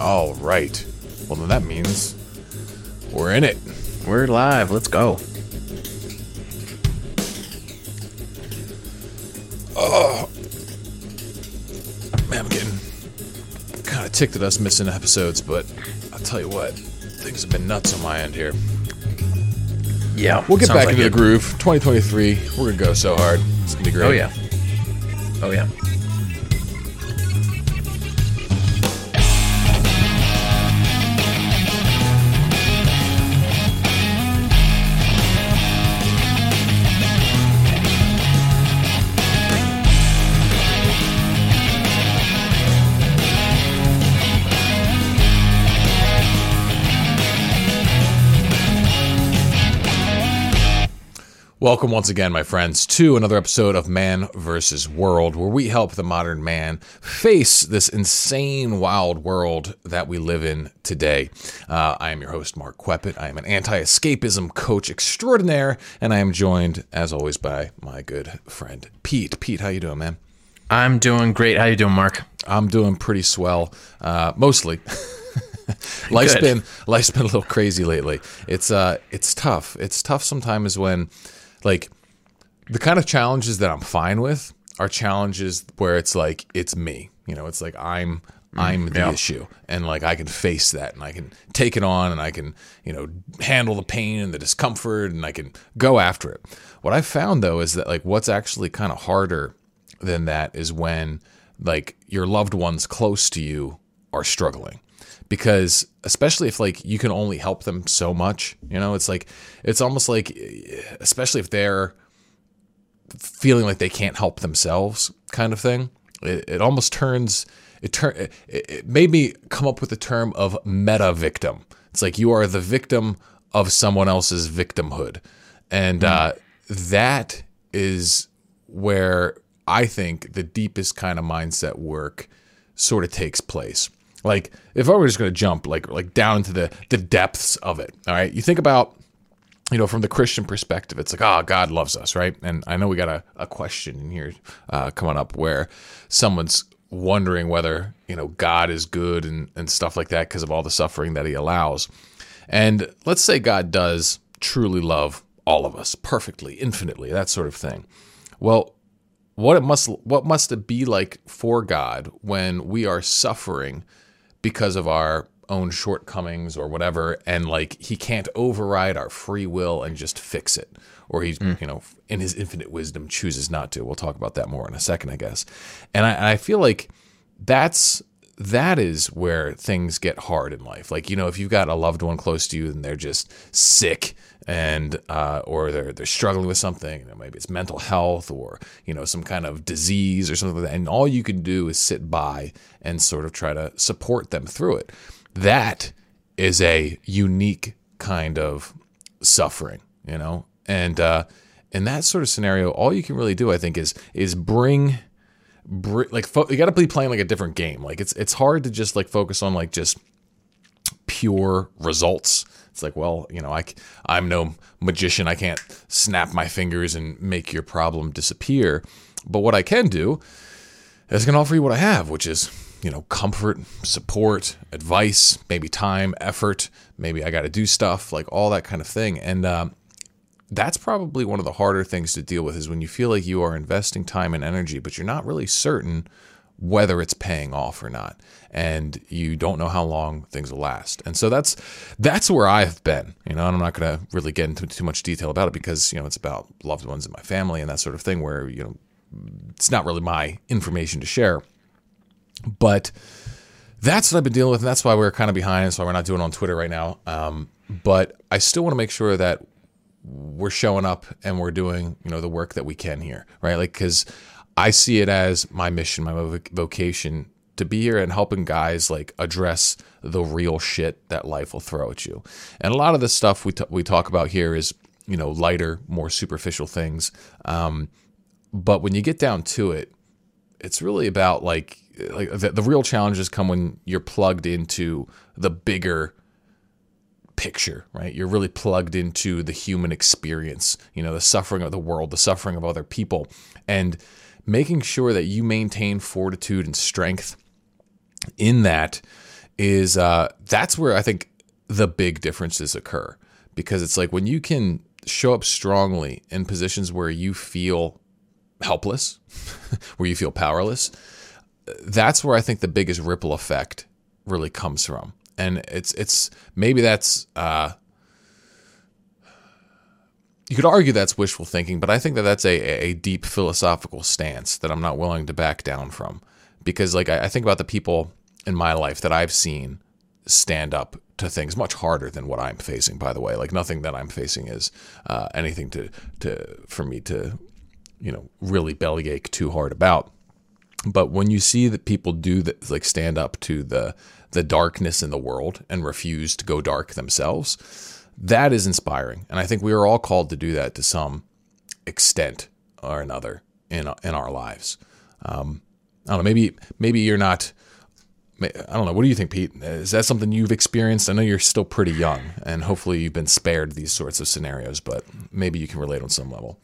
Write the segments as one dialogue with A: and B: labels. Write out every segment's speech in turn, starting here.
A: All right. Well, then that means we're in it.
B: We're live. Let's go. Oh.
A: Man, I'm getting kind of ticked at us missing episodes, but I'll tell you what, things have been nuts on my end here.
B: Yeah.
A: We'll get back
B: like
A: into
B: it.
A: the groove. 2023, we're gonna go so hard. It's gonna be great.
B: Oh yeah. Oh yeah.
A: Welcome once again, my friends, to another episode of Man vs. World, where we help the modern man face this insane, wild world that we live in today. Uh, I am your host, Mark Queppet. I am an anti-escapism coach extraordinaire, and I am joined, as always, by my good friend Pete. Pete, how you doing, man?
B: I'm doing great. How you doing, Mark?
A: I'm doing pretty swell, uh, mostly. life's
B: Good.
A: been life's been a little crazy lately. It's uh it's tough. It's tough sometimes when like the kind of challenges that I'm fine with are challenges where it's like it's me. You know, it's like I'm mm-hmm. I'm the
B: yeah.
A: issue and like I can face that and I can take it on and I can, you know, handle the pain and the discomfort and I can go after it. What I found though is that like what's actually kind of harder than that is when like your loved ones close to you are struggling because especially if like you can only help them so much you know it's like it's almost like especially if they're feeling like they can't help themselves kind of thing it, it almost turns it turn it, it made me come up with the term of meta victim. It's like you are the victim of someone else's victimhood. And uh, that is where i think the deepest kind of mindset work sort of takes place like if i were just going to jump like like down into the the depths of it all right you think about you know, from the Christian perspective, it's like, oh, God loves us, right? And I know we got a, a question in here uh, coming up where someone's wondering whether, you know, God is good and, and stuff like that because of all the suffering that he allows. And let's say God does truly love all of us perfectly, infinitely, that sort of thing. Well, what it must what must it be like for God when we are suffering because of our own shortcomings or whatever and like he can't override our free will and just fix it. Or he's mm. you know in his infinite wisdom chooses not to. We'll talk about that more in a second i guess. And i, I feel like that's that is where things get hard in life. Like you know if you've got a loved one close to you and they're just sick and uh, or they're they're struggling with something you know, maybe it's mental health or you know some kind of disease or something like that and all you can do is sit by and sort of try to support them through it. That is a unique kind of suffering you know? And uh in that sort of scenario all you can really do i think is is bring br- like you got to be playing like a different game. Like it's it's hard to just like focus on like just pure results. It's like well you know I I'm no magician. I can't snap my fingers and make your problem disappear. But what i can do is I can offer you what i have which is you know comfort support advice maybe time effort. Maybe i got to do stuff like all that kind of thing. And um, that's probably one of the harder things to deal with is when you feel like you are investing time and energy, but you're not really certain whether it's paying off or not, and you don't know how long things will last. And so that's that's where I've been. You know, and I'm not going to really get into too much detail about it because you know it's about loved ones in my family and that sort of thing. Where you know it's not really my information to share, but that's what I've been dealing with, and that's why we're kind of behind. That's why we're not doing it on Twitter right now. Um, but I still want to make sure that we're showing up and we're doing you know the work that we can here right? Like because i see it as my mission my vocation to be here and helping guys like address the real shit that life will throw at you. And a lot of the stuff we, t- we talk about here is you know lighter more superficial things. Um, but when you get down to it it's really about like like the, the real challenges come when you're plugged into the bigger picture, right? You're really plugged into the human experience, you know, the suffering of the world, the suffering of other people, and making sure that you maintain fortitude and strength in that is uh, that's where I think the big differences occur because it's like when you can show up strongly in positions where you feel helpless, where you feel powerless, that's where I think the biggest ripple effect really comes from. And it's it's maybe that's uh, you could argue that's wishful thinking, but I think that that's a, a deep philosophical stance that I'm not willing to back down from. Because, like, I, I think about the people in my life that I've seen stand up to things much harder than what I'm facing, by the way. Like, nothing that I'm facing is uh, anything to, to, for me to, you know, really bellyache too hard about. But when you see that people do that, like, stand up to the, the darkness in the world and refuse to go dark themselves, that is inspiring. And I think we are all called to do that to some extent or another in, in our lives. Um, I don't know. Maybe, maybe you're not, I don't know. What do you think, Pete? Is that something you've experienced? I know you're still pretty young and hopefully you've been spared these sorts of scenarios, but maybe you can relate on some level.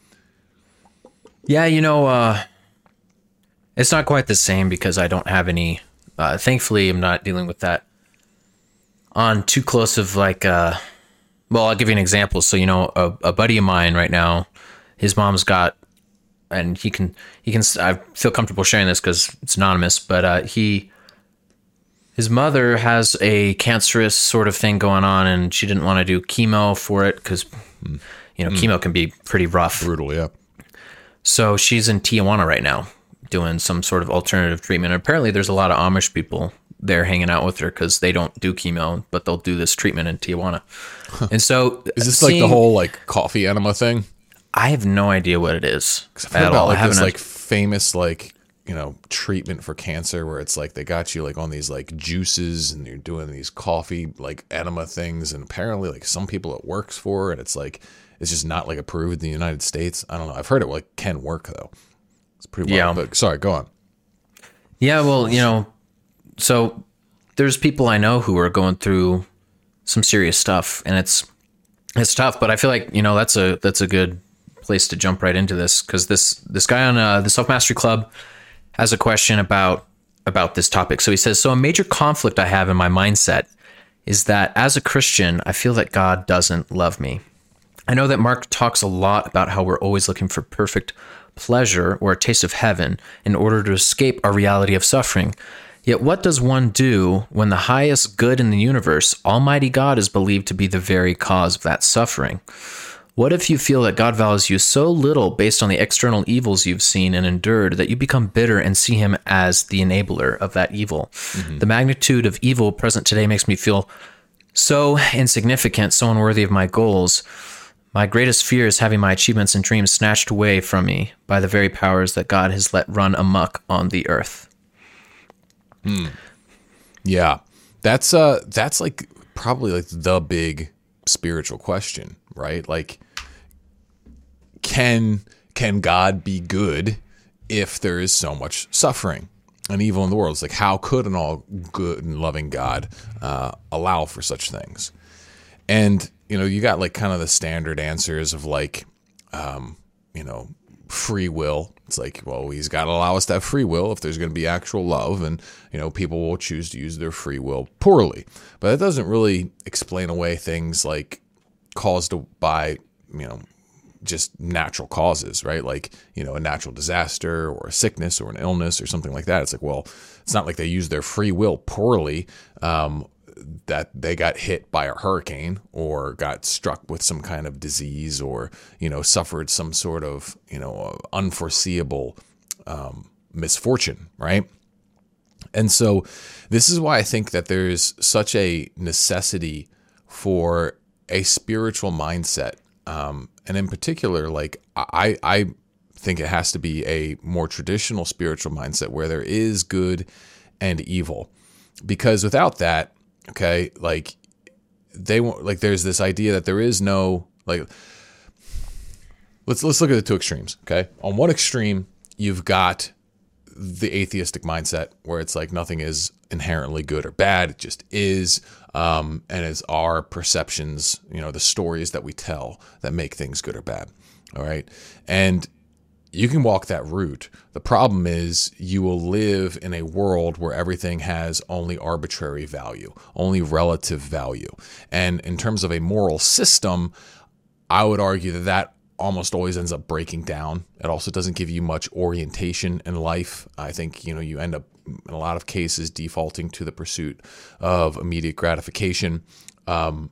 B: Yeah, you know, uh, it's not quite the same because I don't have any. Uh, thankfully, I'm not dealing with that on too close of like uh, well, I'll give you an example. So, you know, a, a buddy of mine right now, his mom's got, and he can, he can, I feel comfortable sharing this because it's anonymous, but uh, he, his mother has a cancerous sort of thing going on, and she didn't want to do chemo for it because, you know, mm. chemo can be pretty rough.
A: Brutal, yeah.
B: So she's in Tijuana right now doing some sort of alternative treatment. And apparently, there's a lot of Amish people there hanging out with her because they don't do chemo, but they'll do this treatment in Tijuana. Huh. And so,
A: is this seeing, like the whole like coffee enema thing?
B: I have no idea what it is.
A: I've heard about all. like this like famous like you know treatment for cancer where it's like they got you like on these like juices and you're doing these coffee like enema things and apparently like some people it works for and it's like it's just not like approved in the United States. I don't know. I've heard it like can work though. It's pretty well. Yeah. But sorry, go on.
B: Yeah, well, you know, so there's people I know who are going through some serious stuff, and it's it's tough. But I feel like you know that's a that's a good place to jump right into this because this this guy on uh, the Self Mastery Club has a question about about this topic. So he says, so a major conflict I have in my mindset is that as a Christian, I feel that God doesn't love me. I know that Mark talks a lot about how we're always looking for perfect pleasure or a taste of heaven in order to escape our reality of suffering. Yet, what does one do when the highest good in the universe, Almighty God, is believed to be the very cause of that suffering? What if you feel that God values you so little based on the external evils you've seen and endured that you become bitter and see Him as the enabler of that evil? Mm-hmm. The magnitude of evil present today makes me feel so insignificant, so unworthy of my goals. My greatest fear is having my achievements and dreams snatched away from me by the very powers that God has let run amuck on the earth.
A: Hmm. Yeah, that's uh, that's like probably like the big spiritual question, right? Like, can can God be good if there is so much suffering and evil in the world? It's like how could an all good and loving God uh, allow for such things? And you know, you got like kind of the standard answers of like, um, you know, free will. It's like, well, he's got to allow us to have free will if there's going to be actual love, and you know, people will choose to use their free will poorly. But that doesn't really explain away things like caused by you know just natural causes, right? Like, you know, a natural disaster or a sickness or an illness or something like that. It's like, well, it's not like they use their free will poorly. Um, that they got hit by a hurricane or got struck with some kind of disease or you know suffered some sort of you know unforeseeable um, misfortune, right? And so this is why I think that there's such a necessity for a spiritual mindset, um, and in particular, like I I think it has to be a more traditional spiritual mindset where there is good and evil, because without that Okay, like they want like there's this idea that there is no like let's let's look at the two extremes. Okay, on one extreme you've got the atheistic mindset where it's like nothing is inherently good or bad it just is um, and it's our perceptions you know the stories that we tell that make things good or bad all right and you can walk that route. The problem is you will live in a world where everything has only arbitrary value, only relative value. And in terms of a moral system, I would argue that that almost always ends up breaking down. It also doesn't give you much orientation in life. I think, you know, you end up in a lot of cases defaulting to the pursuit of immediate gratification. Um,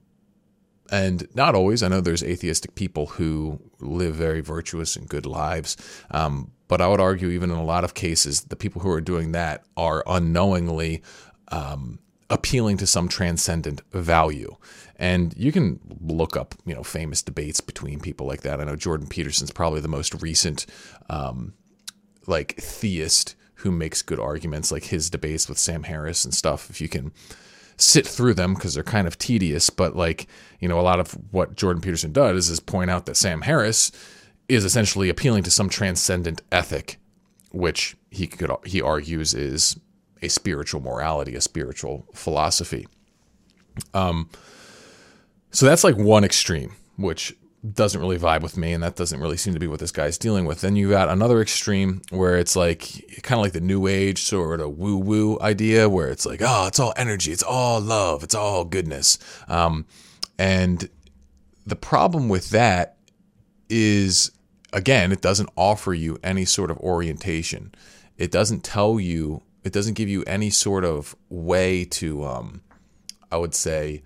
A: and not always. I know there's atheistic people who live very virtuous and good lives. Um, but I would argue, even in a lot of cases, the people who are doing that are unknowingly um, appealing to some transcendent value. And you can look up, you know, famous debates between people like that. I know Jordan Peterson's probably the most recent, um, like theist who makes good arguments, like his debates with Sam Harris and stuff. If you can sit through them because they're kind of tedious. But like, you know, a lot of what Jordan Peterson does is point out that Sam Harris is essentially appealing to some transcendent ethic, which he could he argues is a spiritual morality, a spiritual philosophy. Um, so that's like one extreme, which doesn't really vibe with me, and that doesn't really seem to be what this guy's dealing with. Then you've got another extreme where it's like kind of like the new age sort of woo woo idea, where it's like, oh, it's all energy, it's all love, it's all goodness. Um, and the problem with that is, again, it doesn't offer you any sort of orientation. It doesn't tell you, it doesn't give you any sort of way to, um, I would say,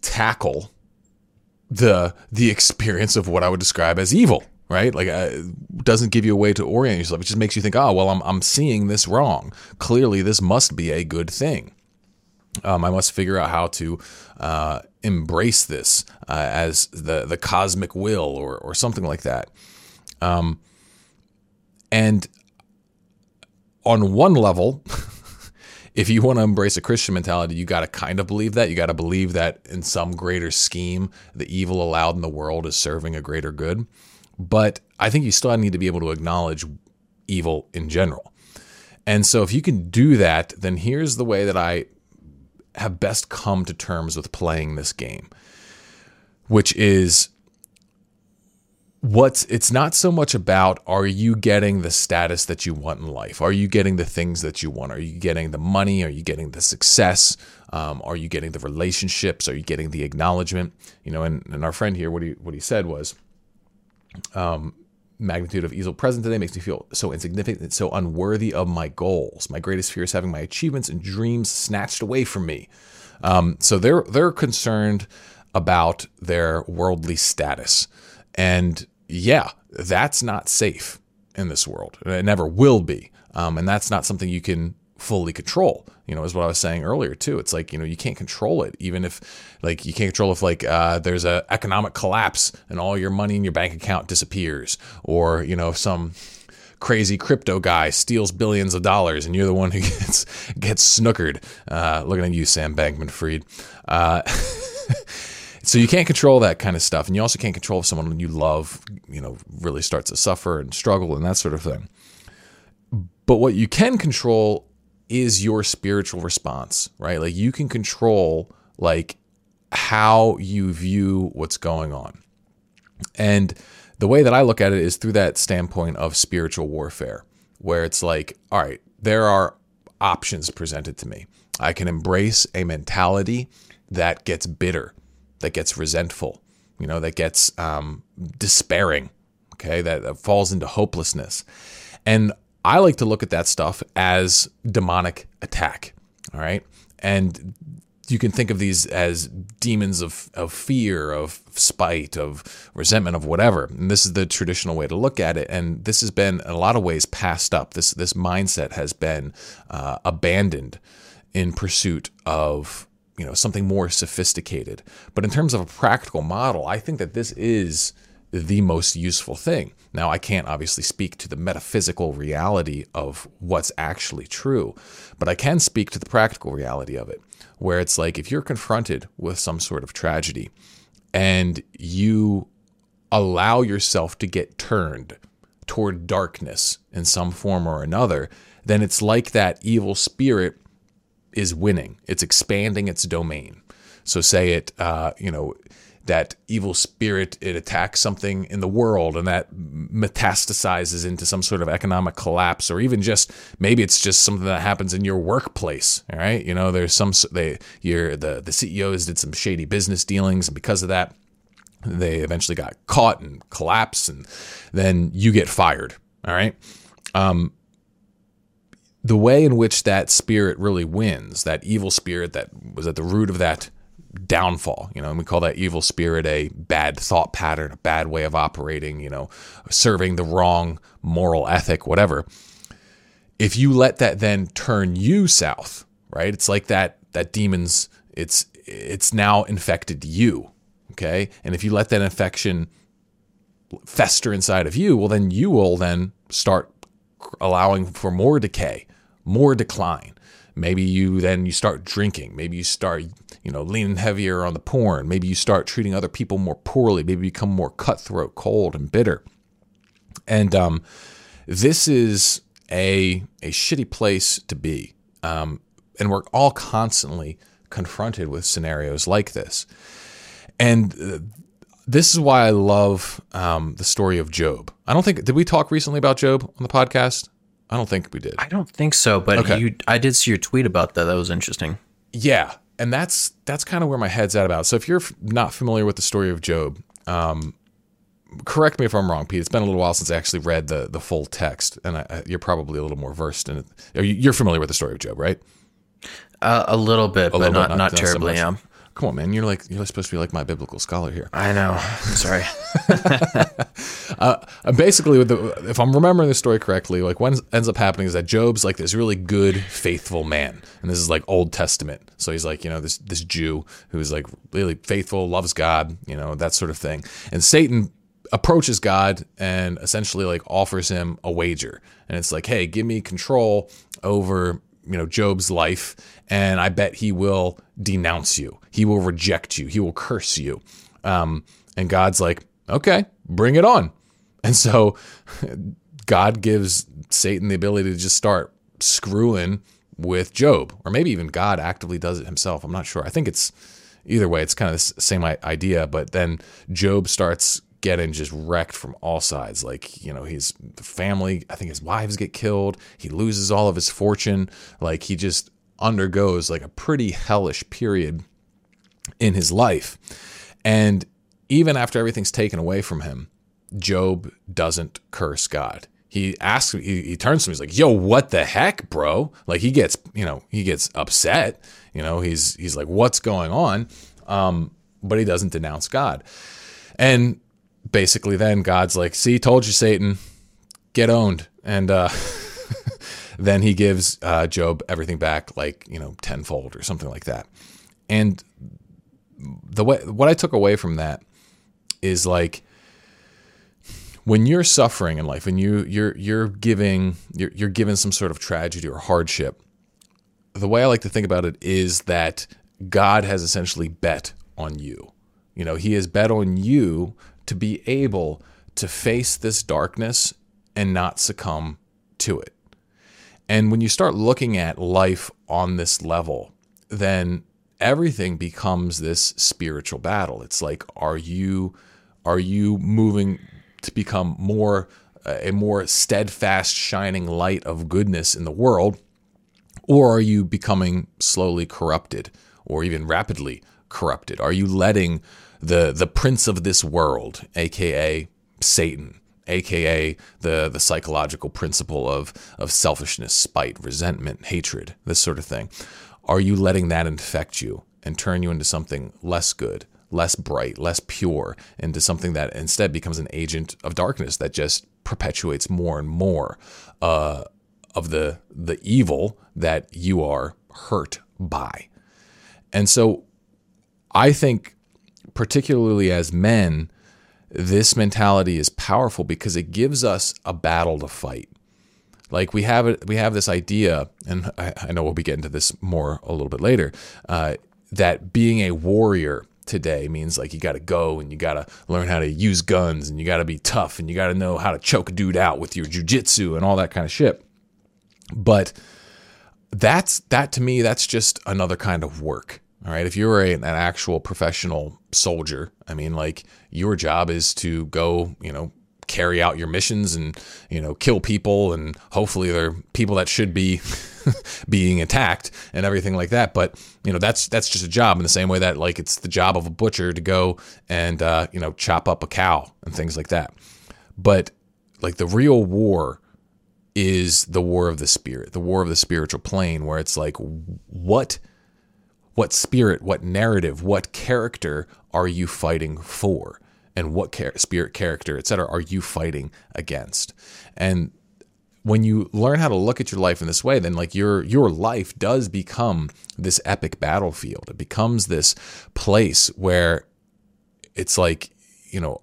A: tackle the the experience of what I would describe as evil, right? Like, uh, doesn't give you a way to orient yourself. It just makes you think, oh, well, I'm I'm seeing this wrong. Clearly, this must be a good thing. Um, I must figure out how to uh, embrace this uh, as the the cosmic will or or something like that. Um, and on one level. if you want to embrace a Christian mentality, you got to kind of believe that. You got to believe that in some greater scheme, the evil allowed in the world is serving a greater good. But I think you still need to be able to acknowledge evil in general. And so if you can do that, then here's the way that I have best come to terms with playing this game, which is what's it's not so much about are you getting the status that you want in life? Are you getting the things that you want? Are you getting the money? Are you getting the success? Um, are you getting the relationships? Are you getting the acknowledgement? You know and, and our friend here what he what he said was um, magnitude of easel present today makes me feel so insignificant so unworthy of my goals. My greatest fear is having my achievements and dreams snatched away from me. Um, so they're they're concerned about their worldly status and yeah, that's not safe in this world. It never will be. Um, and that's not something you can fully control you know is what i was saying earlier too it's like you know you can't control it even if like you can't control if like uh, there's a economic collapse and all your money in your bank account disappears or you know some crazy crypto guy steals billions of dollars and you're the one who gets gets snookered uh, looking at you Sam Bankman-Fried uh, So you can't control that kind of stuff, and you also can't control if someone you love, you know, really starts to suffer and struggle and that sort of thing. But what you can control is your spiritual response, right? Like you can control like how you view what's going on. And the way that I look at it is through that standpoint of spiritual warfare, where it's like, all right, there are options presented to me. I can embrace a mentality that gets bitter that gets resentful, you know, that gets um, despairing, okay, that, that falls into hopelessness. And I like to look at that stuff as demonic attack, all right? And you can think of these as demons of, of fear, of spite, of resentment, of whatever. And this is the traditional way to look at it. And this has been, in a lot of ways, passed up. This, this mindset has been uh, abandoned in pursuit of you know something more sophisticated. But in terms of a practical model, I think that this is the most useful thing. Now, I can't obviously speak to the metaphysical reality of what's actually true, but I can speak to the practical reality of it, where it's like if you're confronted with some sort of tragedy and you allow yourself to get turned toward darkness in some form or another, then it's like that evil spirit is winning. It's expanding its domain. So say it, uh, you know, that evil spirit it attacks something in the world and that metastasizes into some sort of economic collapse or even just maybe it's just something that happens in your workplace all right you know there's some they you're the the CEOs did some shady business dealings and because of that they eventually got caught and collapsed and then you get fired all right um the way in which that spirit really wins that evil spirit that was at the root of that downfall. You know, and we call that evil spirit a bad thought pattern, a bad way of operating, you know, serving the wrong moral ethic, whatever. If you let that then turn you south, right? It's like that that demons it's it's now infected you, okay? And if you let that infection fester inside of you, well then you will then start allowing for more decay, more decline. Maybe you then you start drinking. Maybe you start you know leaning heavier on the porn. Maybe you start treating other people more poorly. Maybe you become more cutthroat cold and bitter. And um, this is a a shitty place to be. Um, and we're all constantly confronted with scenarios like this. And uh, this is why I love um, the story of Job. I don't think did we talk recently about Job on the podcast? I don't think we did.
B: I don't think so, but okay. you, I did see your tweet about that. That was interesting.
A: Yeah, and that's that's kind of where my head's at about. So if you're not familiar with the story of Job, um, correct me if I'm wrong, Pete. It's been a little while since I actually read the the full text, and I, you're probably a little more versed in it. You're familiar with the story of Job, right?
B: Uh, a little bit, a but little not, bit, not, not terribly. So yeah.
A: Come on, man. You're like you're supposed to be like my biblical scholar here.
B: I know. I'm sorry.
A: uh, basically, the, if I'm remembering the story correctly, like what ends up happening is that Job's like this really good, faithful man, and this is like Old Testament. So he's like you know this this Jew who's like really faithful, loves God, you know that sort of thing. And Satan approaches God and essentially like offers him a wager, and it's like, hey, give me control over you know Job's life, and I bet he will denounce you. He will reject you. He will curse you. Um, and God's like, okay, bring it on. And so God gives Satan the ability to just start screwing with Job, or maybe even God actively does it himself. I'm not sure. I think it's either way. It's kind of the same idea. But then Job starts getting just wrecked from all sides. Like, you know, his family, I think his wives get killed. He loses all of his fortune. Like, he just undergoes like a pretty hellish period in his life. And even after everything's taken away from him, Job doesn't curse God. He asks, he, he turns to me, he's like, yo, what the heck, bro? Like he gets, you know, he gets upset. You know, he's he's like, what's going on? Um, but he doesn't denounce God. And basically then God's like, see, told you, Satan, get owned. And uh, then he gives uh, Job everything back, like, you know, tenfold or something like that. And the way, what I took away from that is like, when you're suffering in life, and you you're you're giving you're you're given some sort of tragedy or hardship, the way I like to think about it is that God has essentially bet on you. You know, He has bet on you to be able to face this darkness and not succumb to it. And when you start looking at life on this level, then everything becomes this spiritual battle. It's like are you are you moving to become more a more steadfast shining light of goodness in the world or are you becoming slowly corrupted or even rapidly corrupted? Are you letting the the prince of this world, aka Satan, aka the the psychological principle of of selfishness, spite, resentment, hatred, this sort of thing. Are you letting that infect you and turn you into something less good, less bright, less pure, into something that instead becomes an agent of darkness that just perpetuates more and more uh, of the the evil that you are hurt by. And so I think particularly as men, this mentality is powerful because it gives us a battle to fight. Like we have it, we have this idea, and I, I know we'll be getting to this more a little bit later. Uh, that being a warrior today means like you got to go and you got to learn how to use guns and you got to be tough and you got to know how to choke a dude out with your jujitsu and all that kind of shit. But that's that to me, that's just another kind of work All right. If you're a, an actual professional soldier, I mean, like your job is to go, you know, carry out your missions and, you know, kill people and hopefully they're people that should be being attacked and everything like that. But, you know, that's, that's just a job in the same way that like it's the job of a butcher to go and, uh, you know, chop up a cow and things like that. But like the real war is the war of the spirit, the war of the spiritual plane, where it's like, what what spirit, what narrative, what character are you fighting for? And what char- spirit, character, et cetera, are you fighting against? And when you learn how to look at your life in this way, then like your your life does become this epic battlefield. It becomes this place where it's like, you know,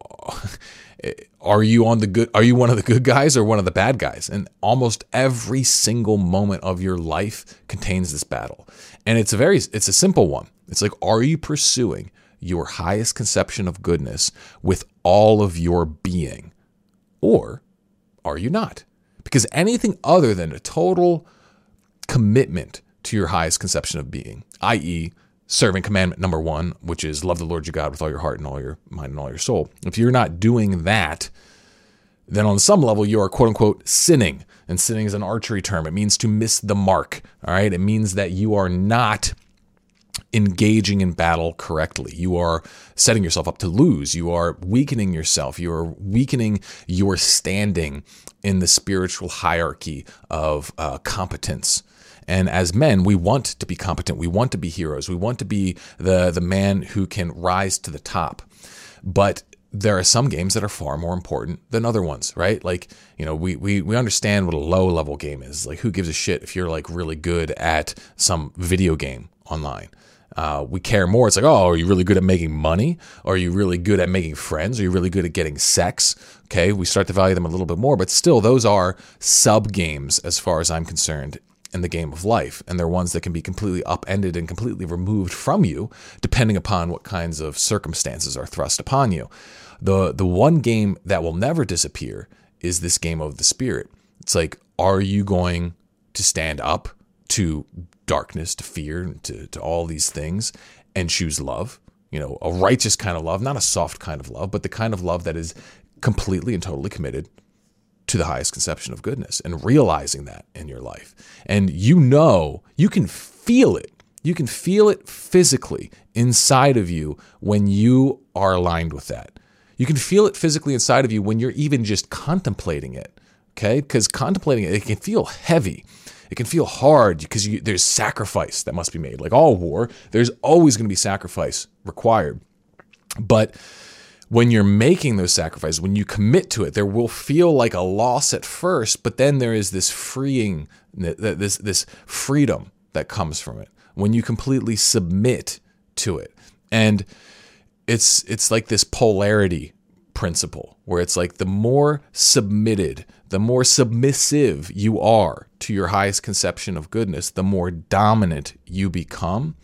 A: are you on the good are you one of the good guys or one of the bad guys? And almost every single moment of your life contains this battle. And it's a very it's a simple one. It's like are you pursuing your highest conception of goodness with all of your being or are you not because anything other than a total commitment to your highest conception of being i.e serving commandment number one, which is love the Lord your God with all your heart and all your mind and all your soul. If you're not doing that, then on some level you are quote unquote sinning. And sinning is an archery term. It means to miss the mark. All right. It means that you are not engaging in battle correctly. You are setting yourself up to lose. You are weakening yourself. You are weakening your standing in the spiritual hierarchy of uh, competence. And as men, we want to be competent. We want to be heroes. We want to be the the man who can rise to the top. But there are some games that are far more important than other ones, right? Like, you know, we, we, we understand what a low level game is. Like, who gives a shit if you're like really good at some video game online? Uh, we care more. It's like, oh, are you really good at making money? Are you really good at making friends? Are you really good at getting sex? Okay, we start to value them a little bit more, but still, those are sub games as far as I'm concerned in the game of life. And they're ones that can be completely upended and completely removed from you, depending upon what kinds of circumstances are thrust upon you. The, the one game that will never disappear is this game of the spirit. It's like, are you going to stand up to darkness, to fear, to, to all these things and choose love? You know, a righteous kind of love, not a soft kind of love, but the kind of love that is completely and totally committed to the highest conception of goodness and realizing that in your life. And you know, you can feel it. You can feel it physically inside of you when you are aligned with that. You can feel it physically inside of you when you're even just contemplating it. Okay? Because contemplating it, it can feel heavy. It can feel hard because you, there's sacrifice that must be made. Like all war, there's always going to be sacrifice required. But when you're making those sacrifices, when you commit to it, there will feel like a loss at first, but then there is this freeing, this this freedom that comes from it when you completely submit to it, and it's it's like this polarity principle where it's like the more submitted, the more submissive you are to your highest conception of goodness, the more dominant you become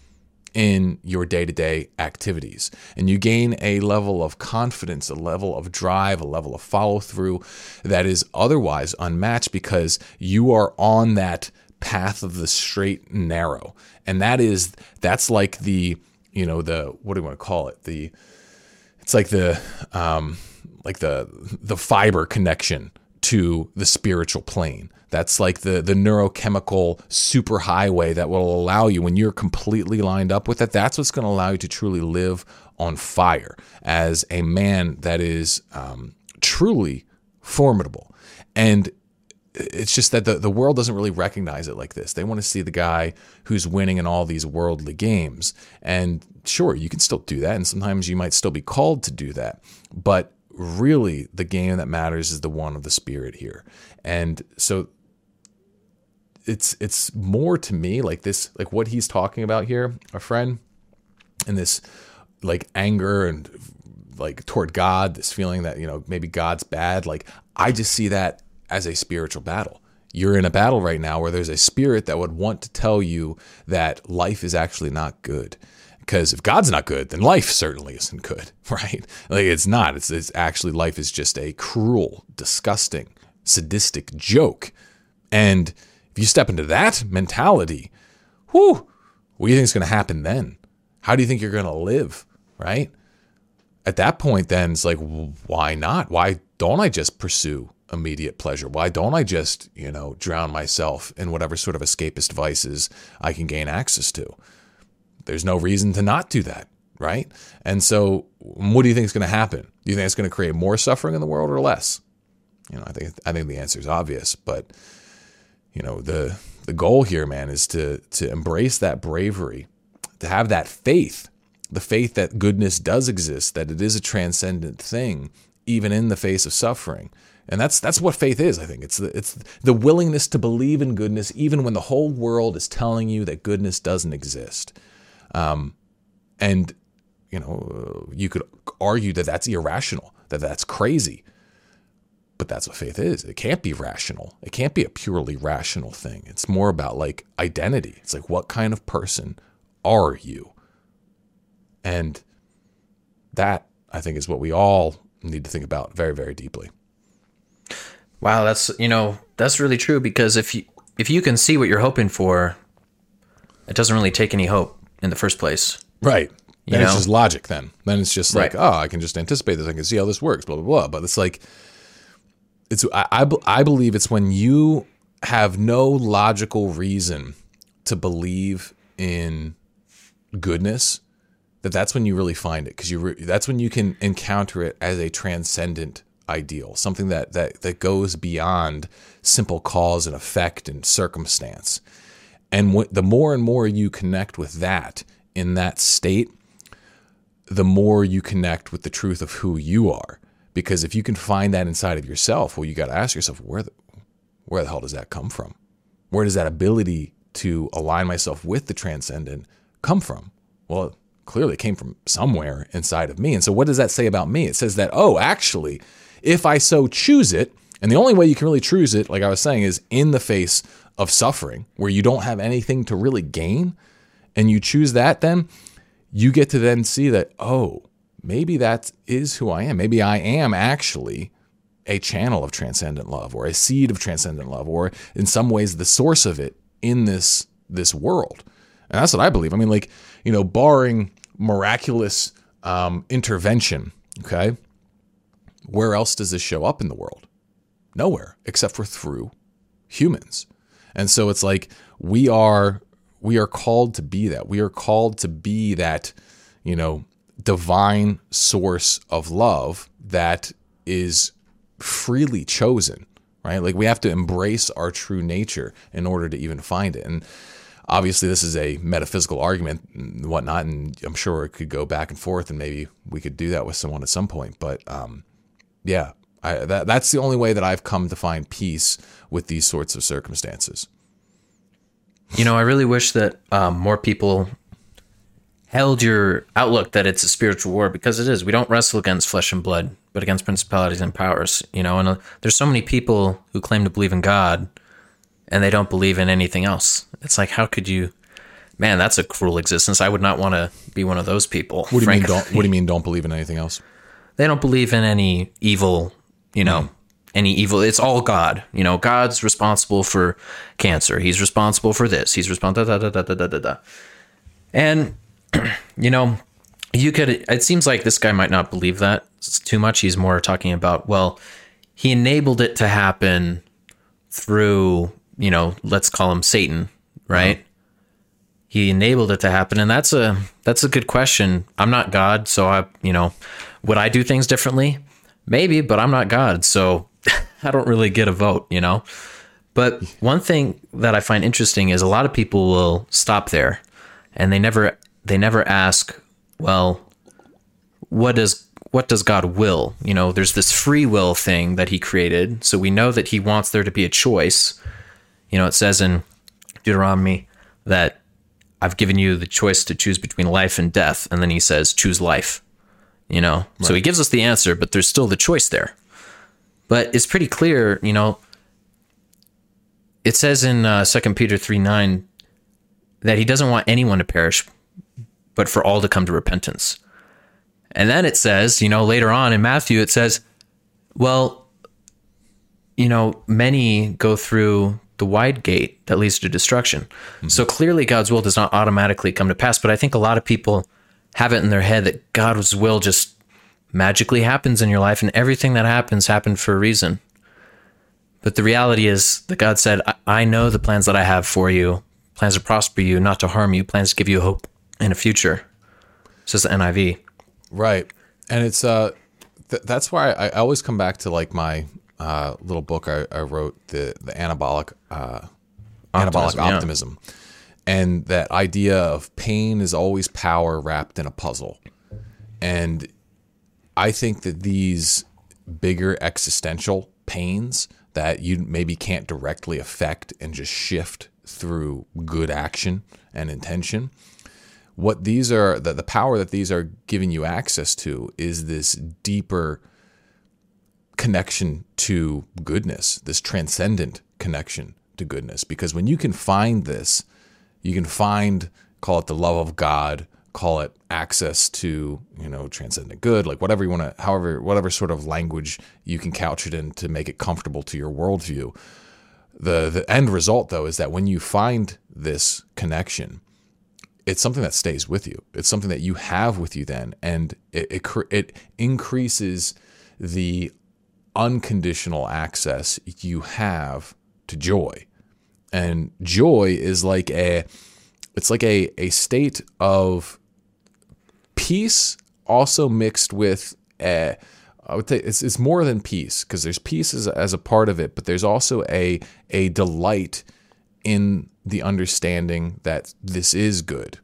A: in your day to day activities. And you gain a level of confidence, a level of drive, a level of follow through that is otherwise unmatched because you are on that path of the straight and narrow. And that is, that's like the, you know, the, what do you want to call it? The, it's like the, um, like the, the fiber connection to the spiritual plane. That's like the the neurochemical superhighway that will allow you when you're completely lined up with it. That's what's going to allow you to truly live on fire as a man that is um, truly formidable. And it's just that the, the world doesn't really recognize it like this. They want to see the guy who's winning in all these worldly games. And sure, you can still do that. And sometimes you might still be called to do that. But really, the game that matters is the one of the spirit here. And so it's it's more to me like this like what he's talking about here a friend and this like anger and like toward god this feeling that you know maybe god's bad like i just see that as a spiritual battle you're in a battle right now where there's a spirit that would want to tell you that life is actually not good because if god's not good then life certainly isn't good right like it's not it's, it's actually life is just a cruel disgusting sadistic joke and if you step into that mentality, whew, what do you think is going to happen then? How do you think you're going to live? Right? At that point, then it's like, why not? Why don't I just pursue immediate pleasure? Why don't I just, you know, drown myself in whatever sort of escapist vices I can gain access to? There's no reason to not do that, right? And so, what do you think is going to happen? Do you think it's going to create more suffering in the world or less? You know, I think I think the answer is obvious, but you know, the the goal here, man, is to to embrace that bravery, to have that faith, the faith that goodness does exist, that it is a transcendent thing, even in the face of suffering. And that's that's what faith is. I think it's the it's the willingness to believe in goodness, even when the whole world is telling you that goodness doesn't exist. Um, and you know, you could argue that that's irrational, that that's crazy. But that's what faith is. It can't be rational. It can't be a purely rational thing. It's more about like identity. It's like, what kind of person are you? And that, I think, is what we all need to think about very, very deeply.
B: Wow, that's you know that's really true because if you if you can see what you're hoping for, it doesn't really take any hope in the first place.
A: Right. Then it's just logic. Then then it's just like, right. oh, I can just anticipate this. I can see how this works. Blah blah blah. But it's like it's I, I, I believe it's when you have no logical reason to believe in goodness that that's when you really find it because you re, that's when you can encounter it as a transcendent ideal something that that that goes beyond simple cause and effect and circumstance and the more and more you connect with that in that state the more you connect with the truth of who you are because if you can find that inside of yourself, well, you got to ask yourself, where the, where the hell does that come from? Where does that ability to align myself with the transcendent come from? Well, clearly it came from somewhere inside of me. And so what does that say about me? It says that, oh, actually, if I so choose it, and the only way you can really choose it, like I was saying, is in the face of suffering, where you don't have anything to really gain, and you choose that, then you get to then see that, oh, maybe that is who I am. Maybe I am actually a channel of transcendent love or a seed of transcendent love or in some ways the source of it in this this world. And that's what I believe. I mean like, you know, barring miraculous um, intervention, okay? Where else does this show up in the world? Nowhere except for through humans. And so it's like we are we are called to be that. We are called to be that, you know, divine source of love that is freely chosen, right? Like we have to embrace our true nature in order to even find it. And obviously, this is a metaphysical argument and whatnot, and I'm sure it could go back and forth, and maybe we could do that with someone at some point. But um, yeah, I, that, that's the only way that I've come to find peace with these sorts of circumstances.
B: You know, I really wish that um, more people held your outlook that it's a spiritual war because it is. We don't wrestle against flesh and blood, but against principalities and powers. You know, and uh, there's so many people who claim to believe in God, and they don't believe in anything else. It's like, how could you? Man, that's a cruel existence. I would not want to be one of those people.
A: What do you frankly. mean? Don't, what do you mean? Don't believe in anything else?
B: They don't believe in any evil. You know. Any evil, it's all God. You know, God's responsible for cancer. He's responsible for this. He's responsible. Da, da, da, da, da, da, da. And you know, you could, it seems like this guy might not believe that too much. He's more talking about, well, he enabled it to happen through, you know, let's call him Satan, right? Uh-huh. He enabled it to happen. And that's a, that's a good question. I'm not God. So I, you know, would I do things differently? Maybe, but I'm not God. So I don't really get a vote, you know? But one thing that I find interesting is a lot of people will stop there and they never they never ask, well, what does what does God will? You know, there's this free will thing that he created. So we know that he wants there to be a choice. You know, it says in Deuteronomy that I've given you the choice to choose between life and death. And then he says, choose life. You know, right. so he gives us the answer, but there's still the choice there. But it's pretty clear, you know, it says in uh, 2 Peter 3 9 that he doesn't want anyone to perish, but for all to come to repentance. And then it says, you know, later on in Matthew, it says, well, you know, many go through the wide gate that leads to destruction. So clearly, God's will does not automatically come to pass. But I think a lot of people have it in their head that God's will just magically happens in your life, and everything that happens happened for a reason. But the reality is that God said, I, I know the plans that I have for you plans to prosper you, not to harm you, plans to give you hope in a future. Says the NIV.
A: Right. And it's uh th- that's why I, I always come back to like my uh little book I, I wrote the the anabolic uh anabolic
B: Optimism, yeah.
A: And that idea of pain is always power wrapped in a puzzle. And I think that these bigger existential pains that you maybe can't directly affect and just shift through good action and intention what these are the, the power that these are giving you access to is this deeper connection to goodness this transcendent connection to goodness because when you can find this you can find call it the love of god call it access to you know transcendent good like whatever you want to however whatever sort of language you can couch it in to make it comfortable to your worldview the the end result though is that when you find this connection it's something that stays with you. It's something that you have with you then, and it it, it increases the unconditional access you have to joy. And joy is like a it's like a a state of peace also mixed with a I would say it's, it's more than peace because there's peace as, as a part of it, but there's also a a delight in the understanding that this is good,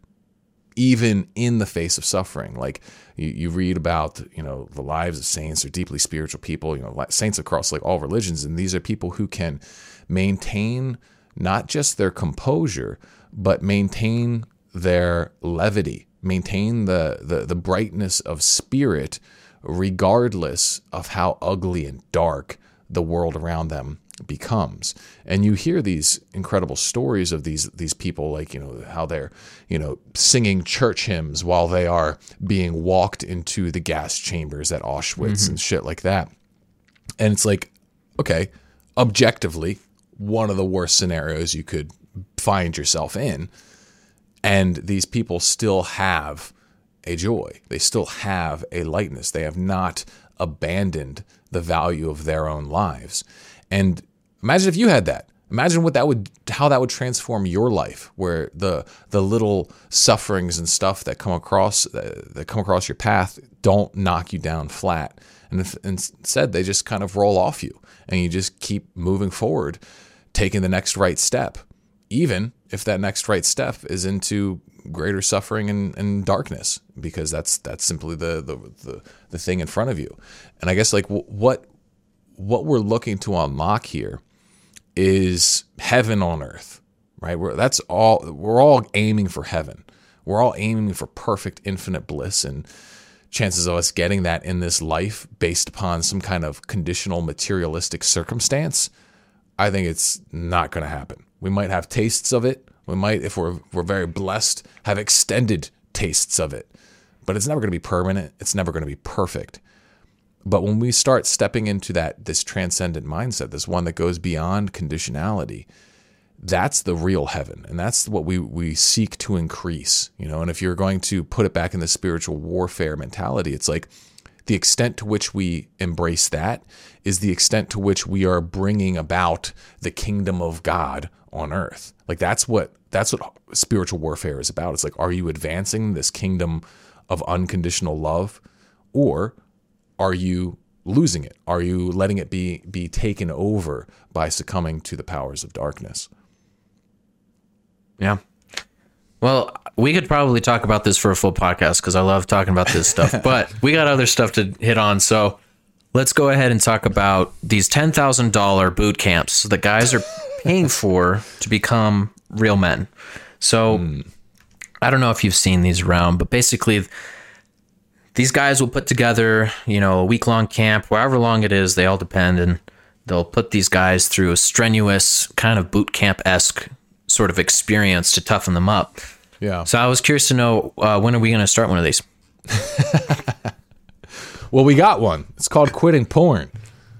A: even in the face of suffering. Like you, you read about, you know, the lives of saints or deeply spiritual people, you know, saints across like all religions, and these are people who can maintain not just their composure, but maintain their levity, maintain the the, the brightness of spirit, regardless of how ugly and dark the world around them becomes. And you hear these incredible stories of these these people like you know how they're you know singing church hymns while they are being walked into the gas chambers at Auschwitz mm-hmm. and shit like that. And it's like okay objectively one of the worst scenarios you could find yourself in and these people still have a joy. They still have a lightness. They have not abandoned the value of their own lives. And imagine if you had that. Imagine what that would how that would transform your life where the the little sufferings and stuff that come across uh, that come across your path don't knock you down flat. And instead they just kind of roll off you and you just keep moving forward, taking the next right step even if that next right step is into greater suffering and, and darkness because that's that's simply the, the the the thing in front of you. And i guess like what what we're looking to unlock here is heaven on earth right? We're, that's all we're all aiming for heaven. We're all aiming for perfect infinite bliss and chances of us getting that in this life based upon some kind of conditional materialistic circumstance I think it's not going to happen. We might have tastes of it. We might, if we're we're very blessed, have extended tastes of it. But it's never going to be permanent. It's never going to be perfect. But when we start stepping into that this transcendent mindset, this one that goes beyond conditionality, that's the real heaven, and that's what we we seek to increase. You know, and if you're going to put it back in the spiritual warfare mentality, it's like the extent to which we embrace that is the extent to which we are bringing about the kingdom of God on earth. Like that's what that's what spiritual warfare is about. It's like are you advancing this kingdom of unconditional love or are you losing it? Are you letting it be be taken over by succumbing to the powers of darkness?
B: Yeah. Well, we could probably talk about this for a full podcast because I love talking about this stuff, but we got other stuff to hit on. So let's go ahead and talk about these $10,000 boot camps that guys are paying for to become real men. So hmm. I don't know if you've seen these around, but basically, these guys will put together, you know, a week long camp, however long it is, they all depend, and they'll put these guys through a strenuous kind of boot camp esque sort of experience to toughen them up.
A: Yeah.
B: So I was curious to know uh, when are we going to start one of these?
A: Well, we got one. It's called quitting porn.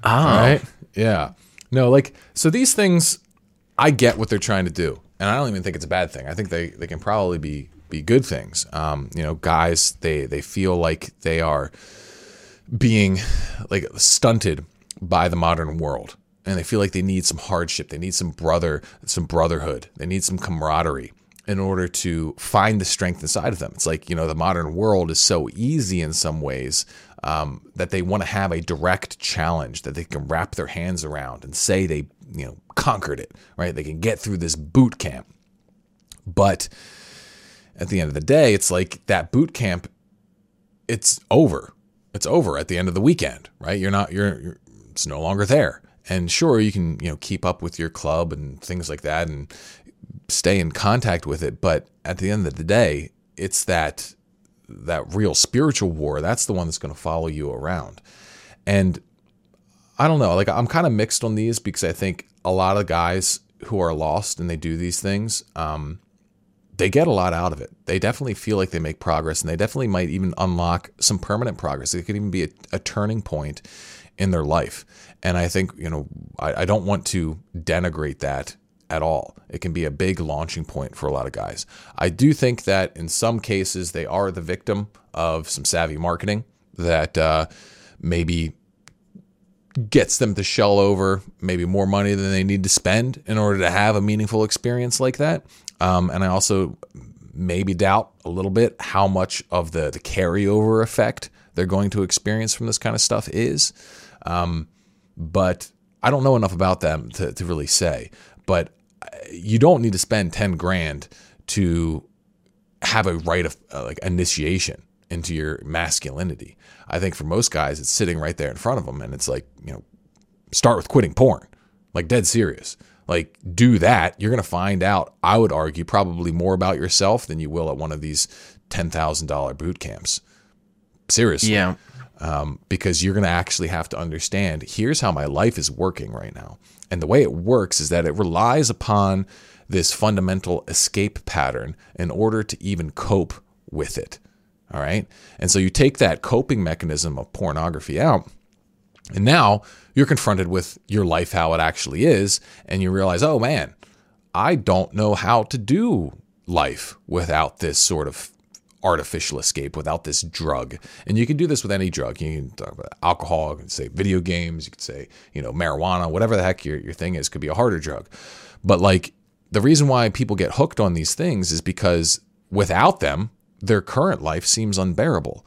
B: Oh,
A: Right? Yeah. No, like so these things I get what they're trying to do, and I don't even think it's a bad thing. I think they, they can probably be be good things. Um, you know, guys they they feel like they are being like stunted by the modern world, and they feel like they need some hardship, they need some brother, some brotherhood, they need some camaraderie in order to find the strength inside of them. It's like you know the modern world is so easy in some ways um, that they want to have a direct challenge that they can wrap their hands around and say they you know conquered it, right? They can get through this boot camp, but at the end of the day, it's like that boot camp. It's over. It's over at the end of the weekend, right? You're not. You're. you're it's no longer there. And sure, you can you know keep up with your club and things like that, and stay in contact with it. But at the end of the day, it's that that real spiritual war. That's the one that's going to follow you around. And I don't know. Like I'm kind of mixed on these because I think a lot of guys who are lost and they do these things, um, they get a lot out of it. They definitely feel like they make progress, and they definitely might even unlock some permanent progress. It could even be a, a turning point in their life. And I think you know I, I don't want to denigrate that at all. It can be a big launching point for a lot of guys. I do think that in some cases they are the victim of some savvy marketing that uh, maybe gets them to shell over maybe more money than they need to spend in order to have a meaningful experience like that. Um, and I also maybe doubt a little bit how much of the the carryover effect they're going to experience from this kind of stuff is. Um, but I don't know enough about them to, to really say. But you don't need to spend 10 grand to have a rite of uh, like initiation into your masculinity. I think for most guys, it's sitting right there in front of them, and it's like you know, start with quitting porn, like dead serious. Like do that, you're gonna find out. I would argue probably more about yourself than you will at one of these ten thousand dollar boot camps. Seriously,
B: Yeah.
A: Um, because you're going to actually have to understand here's how my life is working right now. And the way it works is that it relies upon this fundamental escape pattern in order to even cope with it. All right. And so you take that coping mechanism of pornography out, and now you're confronted with your life, how it actually is, and you realize, oh man, I don't know how to do life without this sort of artificial escape, without this drug. And you can do this with any drug. You can talk about alcohol, you can say video games, you could say, you know, marijuana, whatever the heck your, your thing is, could be a harder drug. But like the reason why people get hooked on these things is because without them, their current life seems unbearable.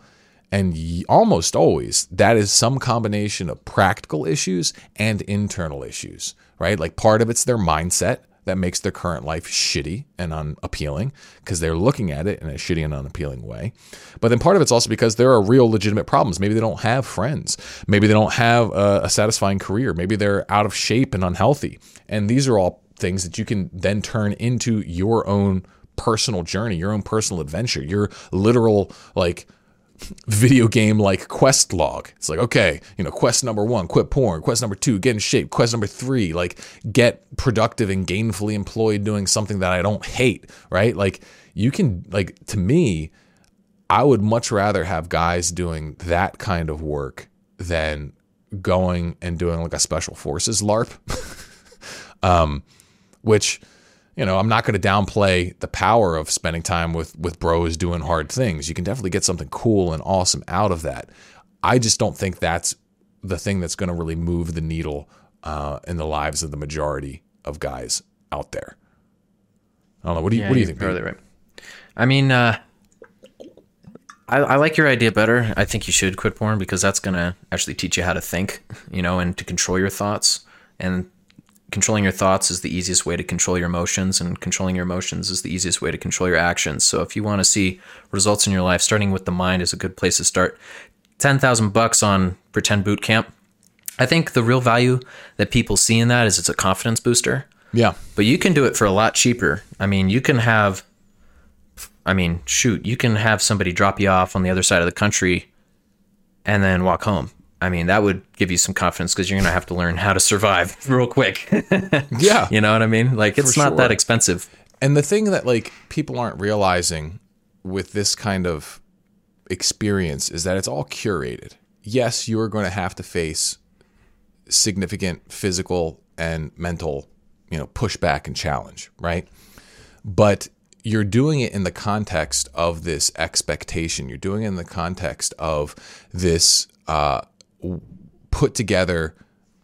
A: And almost always, that is some combination of practical issues and internal issues, right? Like part of it's their mindset that makes their current life shitty and unappealing because they're looking at it in a shitty and unappealing way. But then part of it's also because there are real legitimate problems. Maybe they don't have friends. Maybe they don't have a, a satisfying career. Maybe they're out of shape and unhealthy. And these are all things that you can then turn into your own personal journey, your own personal adventure, your literal like video game like quest log. It's like, okay, you know, quest number one, quit porn. Quest number two, get in shape. Quest number three, like get productive and gainfully employed doing something that I don't hate, right? Like you can, like, to me, I would much rather have guys doing that kind of work than going and doing like a special forces LARP, um, which, you know, I'm not going to downplay the power of spending time with with bros doing hard things. You can definitely get something cool and awesome out of that. I just don't think that's the thing that's going to really move the needle uh, in the lives of the majority of guys out there. I don't know. What do you What do you think?
B: probably right. I mean, uh, I, I like your idea better. I think you should quit porn because that's gonna actually teach you how to think, you know, and to control your thoughts. And controlling your thoughts is the easiest way to control your emotions, and controlling your emotions is the easiest way to control your actions. So if you want to see results in your life, starting with the mind is a good place to start. Ten thousand bucks on pretend boot camp. I think the real value that people see in that is it's a confidence booster
A: Yeah.
B: but you can do it for a lot cheaper. I mean, you can have, I mean, shoot, you can have somebody drop you off on the other side of the country and then walk home. I mean, that would give you some confidence because you're going to have to learn how to survive real quick.
A: Yeah.
B: you know what I mean? Like, it's
A: For
B: not that expensive.
A: And the thing that like people aren't realizing with this kind of experience is that it's all curated. Yes, you are going to have to face significant physical and mental you know, push back and challenge, right? But you're doing it in the context of this expectation. You're doing it in the context of this uh, put together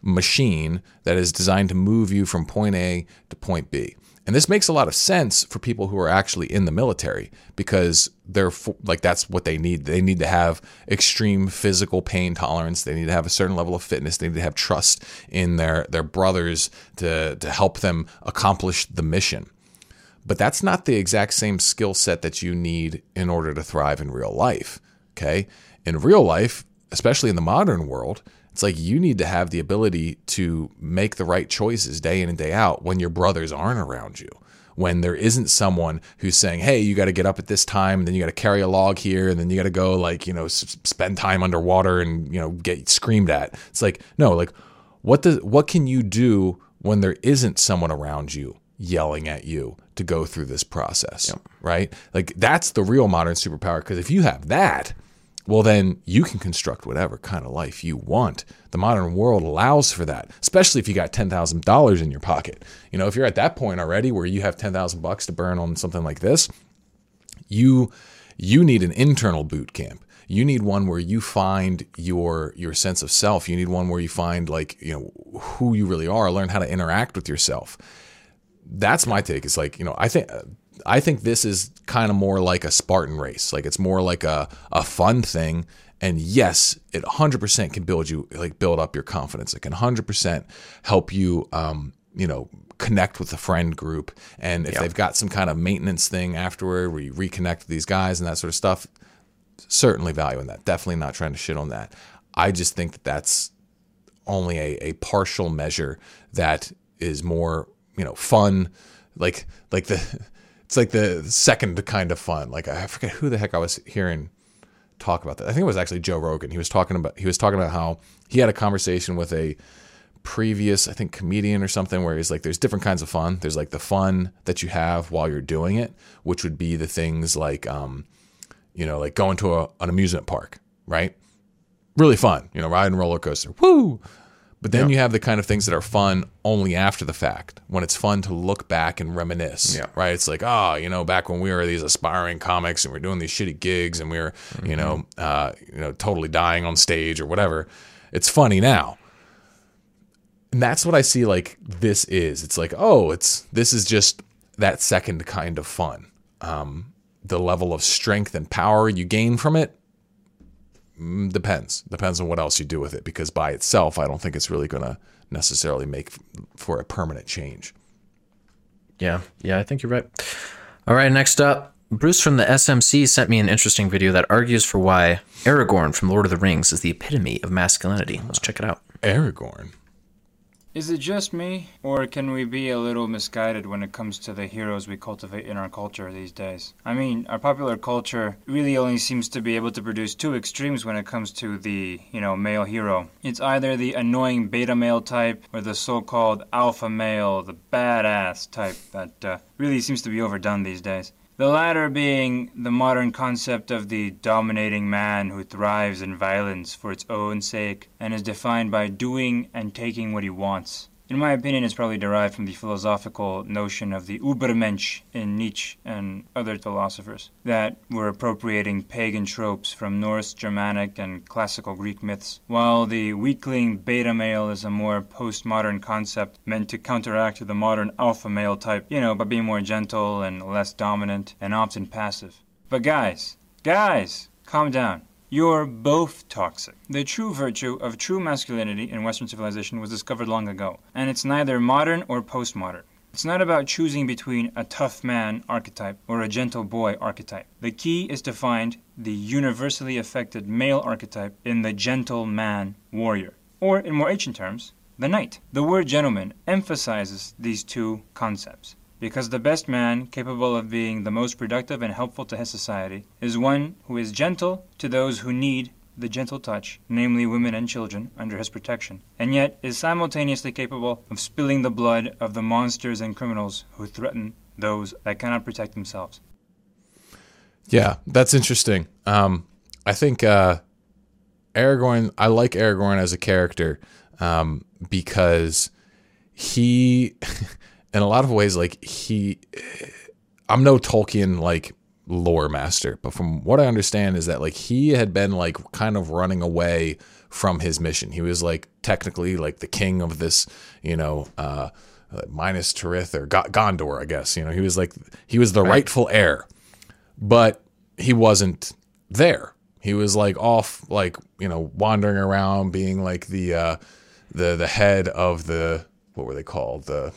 A: machine that is designed to move you from point A to point B. And this makes a lot of sense for people who are actually in the military because they're like that's what they need. They need to have extreme physical pain tolerance. They need to have a certain level of fitness. They need to have trust in their their brothers to to help them accomplish the mission. But that's not the exact same skill set that you need in order to thrive in real life. Okay? In real life, especially in the modern world, it's like you need to have the ability to make the right choices day in and day out when your brothers aren't around you. When there isn't someone who's saying, "Hey, you got to get up at this time, and then you got to carry a log here, and then you got to go like you know s- spend time underwater and you know get screamed at." It's like no, like what does what can you do when there isn't someone around you yelling at you to go through this process, yep. right? Like that's the real modern superpower. Because if you have that, well, then you can construct whatever kind of life you want. The modern world allows for that, especially if you got ten thousand dollars in your pocket. You know, if you're at that point already where you have ten thousand bucks to burn on something like this, you you need an internal boot camp. You need one where you find your your sense of self. You need one where you find like you know who you really are. Learn how to interact with yourself. That's my take. It's like you know I think I think this is kind of more like a Spartan race. Like it's more like a, a fun thing. And yes, it 100% can build you, like build up your confidence. It can 100% help you, um, you know, connect with the friend group. And if yep. they've got some kind of maintenance thing afterward where you reconnect with these guys and that sort of stuff, certainly value in that. Definitely not trying to shit on that. I just think that that's only a, a partial measure that is more, you know, fun. Like, like the, it's like the second kind of fun. Like I forget who the heck I was hearing talk about that. I think it was actually Joe Rogan. He was talking about he was talking about how he had a conversation with a previous I think comedian or something where he's like there's different kinds of fun. There's like the fun that you have while you're doing it, which would be the things like um you know, like going to a, an amusement park, right? Really fun, you know, riding roller coaster. Woo! But then yeah. you have the kind of things that are fun only after the fact, when it's fun to look back and reminisce, yeah. right? It's like, oh, you know, back when we were these aspiring comics and we are doing these shitty gigs and we are mm-hmm. you know, uh, you know, totally dying on stage or whatever. It's funny now. And that's what I see like this is. It's like, oh, it's this is just that second kind of fun. Um, the level of strength and power you gain from it Mm, depends. Depends on what else you do with it because by itself, I don't think it's really going to necessarily make for a permanent change.
B: Yeah, yeah, I think you're right. All right, next up, Bruce from the SMC sent me an interesting video that argues for why Aragorn from Lord of the Rings is the epitome of masculinity. Let's check it out.
A: Aragorn.
C: Is it just me, or can we be a little misguided when it comes to the heroes we cultivate in our culture these days? I mean, our popular culture really only seems to be able to produce two extremes when it comes to the, you know, male hero. It's either the annoying beta male type or the so called alpha male, the badass type that uh, really seems to be overdone these days. The latter being the modern concept of the dominating man who thrives in violence for its own sake and is defined by doing and taking what he wants in my opinion, is probably derived from the philosophical notion of the Übermensch in Nietzsche and other philosophers that were appropriating pagan tropes from Norse, Germanic, and classical Greek myths, while the weakling beta male is a more postmodern concept meant to counteract the modern alpha male type, you know, by being more gentle and less dominant and often passive. But guys, guys, calm down. You're both toxic. The true virtue of true masculinity in Western civilization was discovered long ago, and it's neither modern or postmodern. It's not about choosing between a tough man archetype or a gentle boy archetype. The key is to find the universally affected male archetype in the gentle man warrior, or in more ancient terms, the knight. The word gentleman emphasizes these two concepts because the best man capable of being the most productive and helpful to his society is one who is gentle to those who need the gentle touch, namely women and children, under his protection, and yet is simultaneously capable of spilling the blood of the monsters and criminals who threaten those that cannot protect themselves.
A: Yeah, that's interesting. Um, I think uh, Aragorn, I like Aragorn as a character um, because he. in a lot of ways, like he, I'm no Tolkien like lore master, but from what I understand is that like he had been like kind of running away from his mission. He was like technically like the king of this, you know, uh, Minas Tirith or Gondor, I guess. You know, he was like he was the right. rightful heir, but he wasn't there. He was like off, like you know, wandering around, being like the uh, the the head of the what were they called the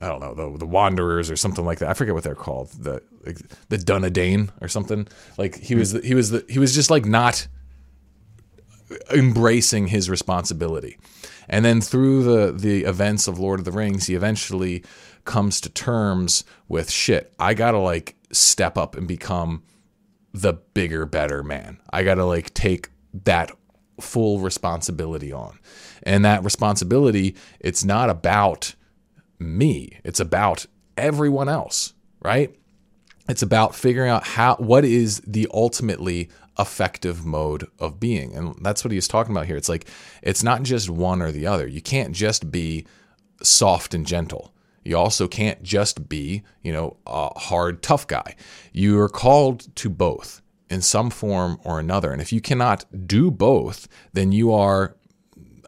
A: I don't know the the Wanderers or something like that. I forget what they're called. The like, the Dunedain or something. Like he was the, he was the, he was just like not embracing his responsibility. And then through the the events of Lord of the Rings, he eventually comes to terms with shit. I got to like step up and become the bigger better man. I got to like take that full responsibility on. And that responsibility, it's not about me. It's about everyone else, right? It's about figuring out how what is the ultimately effective mode of being. And that's what he was talking about here. It's like it's not just one or the other. You can't just be soft and gentle. You also can't just be, you know, a hard tough guy. You are called to both in some form or another. And if you cannot do both, then you are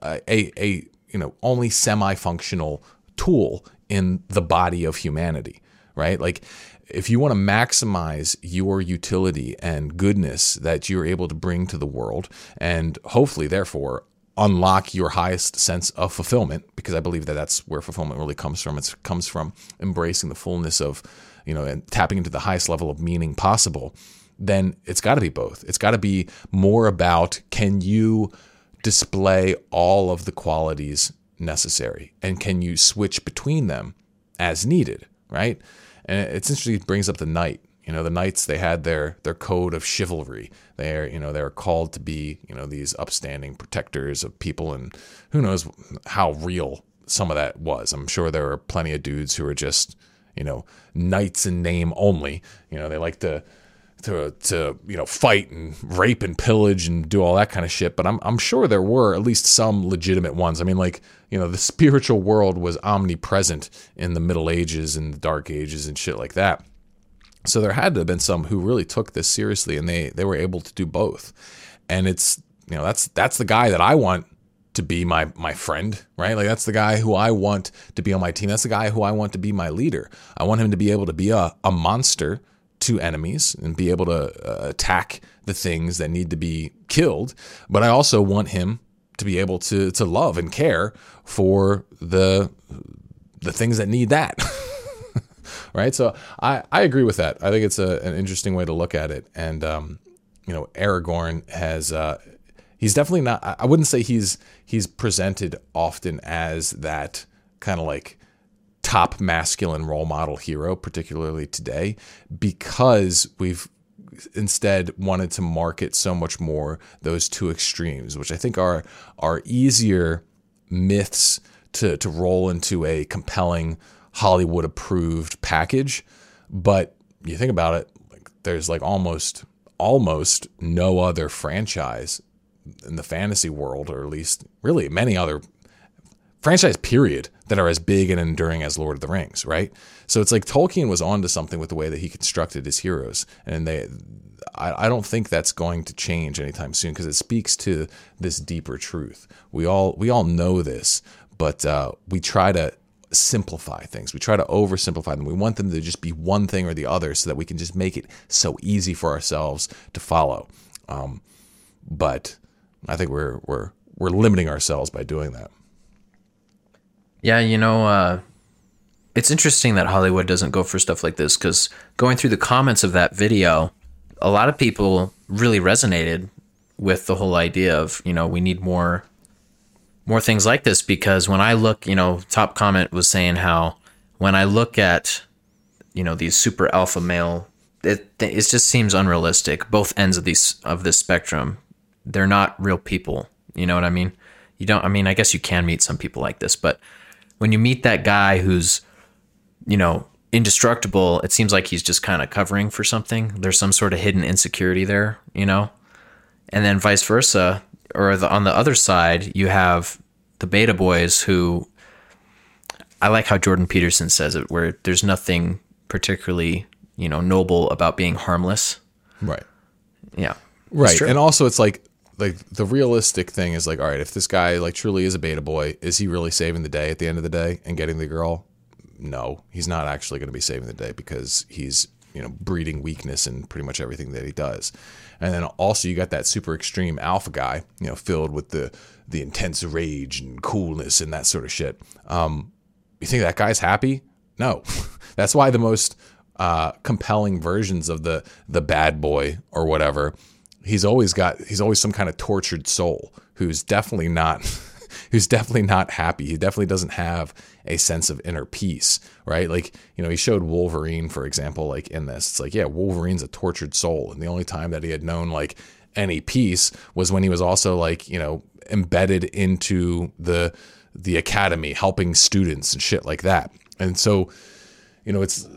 A: a, a you know, only semi-functional tool in the body of humanity, right? Like if you want to maximize your utility and goodness that you're able to bring to the world and hopefully therefore unlock your highest sense of fulfillment because I believe that that's where fulfillment really comes from. It comes from embracing the fullness of, you know, and tapping into the highest level of meaning possible. Then it's got to be both. It's got to be more about can you display all of the qualities necessary? And can you switch between them as needed, right? And it's interesting, it brings up the knight. You know, the knights, they had their, their code of chivalry. They're, you know, they're called to be, you know, these upstanding protectors of people. And who knows how real some of that was. I'm sure there were plenty of dudes who were just, you know, knights in name only. You know, they like to to to you know fight and rape and pillage and do all that kind of shit. But I'm I'm sure there were at least some legitimate ones. I mean, like you know, the spiritual world was omnipresent in the Middle Ages and the Dark Ages and shit like that. So there had to have been some who really took this seriously, and they they were able to do both. And it's you know that's that's the guy that I want to be my my friend, right? Like that's the guy who I want to be on my team. That's the guy who I want to be my leader. I want him to be able to be a, a monster to enemies and be able to uh, attack the things that need to be killed. But I also want him to be able to to love and care for the the things that need that. right? So I, I agree with that. I think it's a, an interesting way to look at it. And um, you know, Aragorn has uh, he's definitely not. I wouldn't say he's he's presented often as that kind of like top masculine role model hero, particularly today, because we've instead wanted to market so much more those two extremes, which I think are are easier myths to to roll into a compelling Hollywood approved package. But you think about it, like there's like almost almost no other franchise in the fantasy world, or at least really many other franchise period that are as big and enduring as Lord of the Rings, right? So it's like Tolkien was onto something with the way that he constructed his heroes, and they. I, I don't think that's going to change anytime soon because it speaks to this deeper truth. We all we all know this, but uh, we try to simplify things. We try to oversimplify them. We want them to just be one thing or the other so that we can just make it so easy for ourselves to follow. Um, but I think we're we're we're limiting ourselves by doing that.
B: Yeah, you know, uh, it's interesting that Hollywood doesn't go for stuff like this because going through the comments of that video, a lot of people really resonated with the whole idea of you know we need more more things like this because when I look, you know, top comment was saying how when I look at you know these super alpha male, it it just seems unrealistic. Both ends of these of this spectrum, they're not real people. You know what I mean? You don't. I mean, I guess you can meet some people like this, but when you meet that guy who's, you know, indestructible, it seems like he's just kind of covering for something. There's some sort of hidden insecurity there, you know? And then vice versa, or the, on the other side, you have the beta boys who I like how Jordan Peterson says it, where there's nothing particularly you know noble about being harmless.
A: Right.
B: Yeah,
A: Right. And also it's like like the realistic thing is like, all right, if this guy like truly is a beta boy, is he really saving the day at the end of the day and getting the girl? No, he's not actually going to be saving the day because he's, you know, breeding weakness in pretty much everything that he does. And then also you got that super extreme alpha guy, you know, filled with the the intense rage and coolness and that sort of shit. Um, you think that guy's happy? No. That's why the most uh, compelling versions of the the bad boy or whatever, he's always got he's always some kind of tortured soul who's definitely not who's definitely not happy. He definitely doesn't have a sense of inner peace, right? Like, you know, he showed Wolverine, for example, like in this. It's like, yeah, Wolverine's a tortured soul. And the only time that he had known like any peace was when he was also like, you know, embedded into the the academy, helping students and shit like that. And so, you know, it's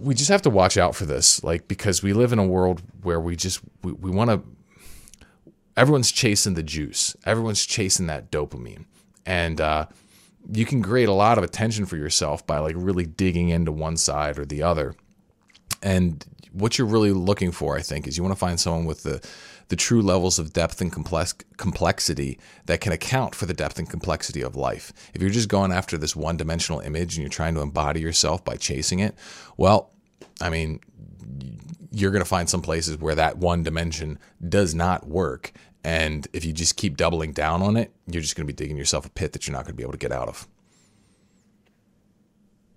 A: we just have to watch out for this, like because we live in a world where we just we, we want to. Everyone's chasing the juice. Everyone's chasing that dopamine, and uh, you can create a lot of attention for yourself by like really digging into one side or the other. And what you're really looking for, I think, is you want to find someone with the the true levels of depth and complex complexity that can account for the depth and complexity of life. If you're just going after this one-dimensional image and you're trying to embody yourself by chasing it, well, I mean, you're going to find some places where that one dimension does not work. And if you just keep doubling down on it, you're just going to be digging yourself a pit that you're not going to be able to get out of.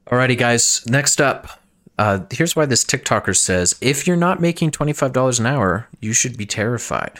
B: Alrighty, guys. Next up, uh, here's why this TikToker says: If you're not making twenty five dollars an hour, you should be terrified.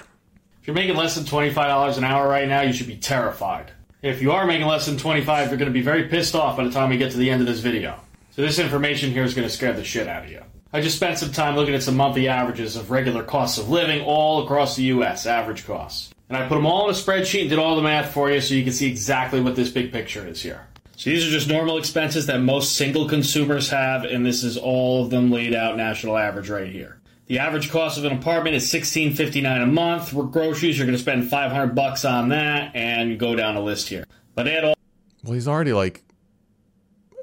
D: If you're making less than $25 an hour right now, you should be terrified. If you are making less than 25, you're going to be very pissed off by the time we get to the end of this video. So this information here is going to scare the shit out of you. I just spent some time looking at some monthly averages of regular costs of living all across the US, average costs. And I put them all in a spreadsheet and did all the math for you so you can see exactly what this big picture is here. So these are just normal expenses that most single consumers have, and this is all of them laid out national average right here. The average cost of an apartment is sixteen fifty nine a month. With groceries, you're going to spend five hundred bucks on that, and go down a list here. But add all
A: Well, he's already like,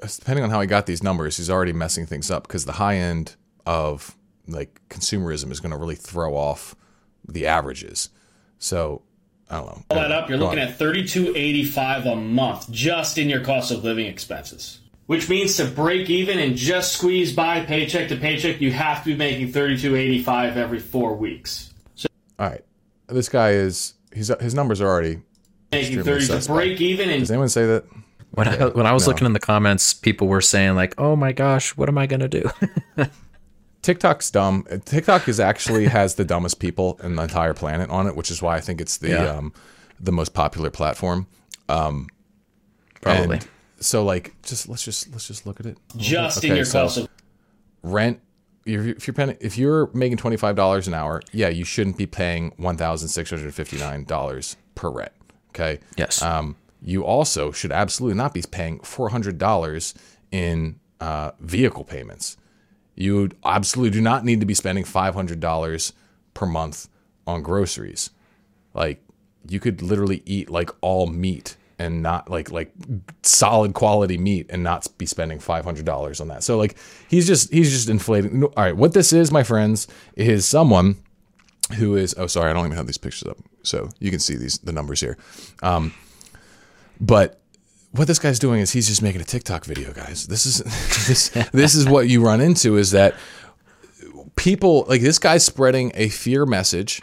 A: depending on how he got these numbers, he's already messing things up because the high end of like consumerism is going to really throw off the averages. So I don't know.
D: all that up, you're
A: Go
D: looking
A: on.
D: at thirty two eighty five a month just in your cost of living expenses. Which means to break even and just squeeze by paycheck to paycheck, you have to be making thirty two eighty five every four weeks. So
A: All right, this guy is he's his numbers are already.
D: making thirty to break even and
A: Does anyone say that?
B: When I when I was
A: no.
B: looking in the comments, people were saying like, "Oh my gosh, what am I gonna do?"
A: TikTok's dumb. TikTok is actually has the dumbest people in the entire planet on it, which is why I think it's the
B: Yeah.
A: um, the most popular platform. Um,
B: Probably.
A: so like, just let's just let's just look at it.
D: just in your
A: so-
D: cost of
A: rent if if you're paying, if you're making twenty five dollars an hour, yeah, you shouldn't be paying one thousand six hundred fifty nine dollars per rent. Okay.
B: Yes.
A: Um, you also should absolutely not be paying four hundred dollars in uh, vehicle payments. You absolutely do not need to be spending five hundred dollars per month on groceries. Like you could literally eat like all meat and not like like solid quality meat and not be spending five hundred dollars on that. So like he's just he's just inflating. All right, what this is, my friends, is someone who is oh sorry, I don't even have these pictures up, so you can see these the numbers here. Um, but what this guy's doing is he's just making a TikTok video, guys. This is this this is what you run into is that people like this guy's spreading a fear message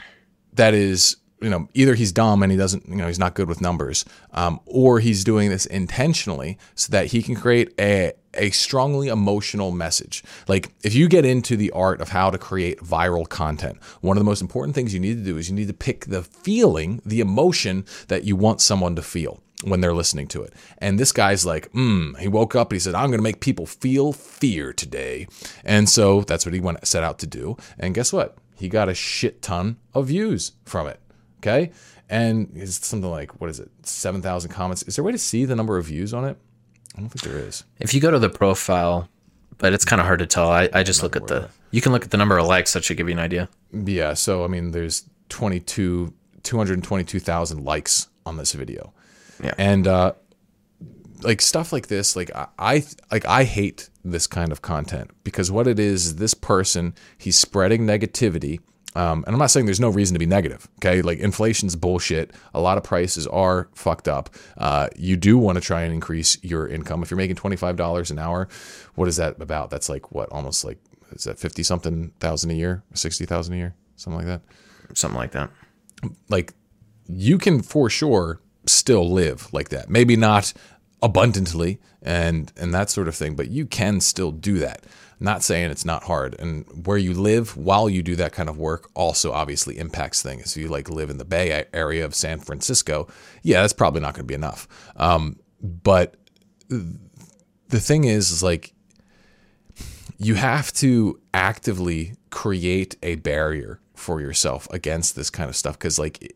A: that is you know either he's dumb and he doesn't you know he's not good with numbers um, or he's doing this intentionally so that he can create a a strongly emotional message like if you get into the art of how to create viral content one of the most important things you need to do is you need to pick the feeling the emotion that you want someone to feel when they're listening to it. And this guy's like, hmm, he woke up and he said, I'm going to make people feel fear today. And so that's what he went set out to do. And guess what? He got a shit ton of views from it. Okay. And it's something like, what is it? 7,000 comments. Is there a way to see the number of views on it? I don't think there is.
B: If you go to the profile, but it's kind of hard to tell. I, I just look at the. You can look at the number of likes. That should give you an idea.
A: Yeah. So, I mean, there's 22, 222,000 likes on this video.
B: Yeah.
A: And uh, like stuff like this like I, I like i hate this kind of content because what it is is this person he's spreading negativity um, and i'm not saying there's no reason to be negative okay? Like inflation's bullshit. A lot of prices are fucked up. Uh, you do want to try and increase your income. If you're making $25 an hour what is that about? That's like what almost like is that 50 something thousand a year? 60,000 a year? Something like that.
B: Something like that.
A: like you can for sure still live like that. Maybe not abundantly and and that sort of thing, but you can still do that. Not saying it's not hard. And where you live while you do that kind of work also obviously impacts things. If you like live in the Bay Area of San Francisco, yeah, that's probably not going to be enough. Um, but the thing is, is like you have to actively create a barrier for yourself against this kind of stuff because like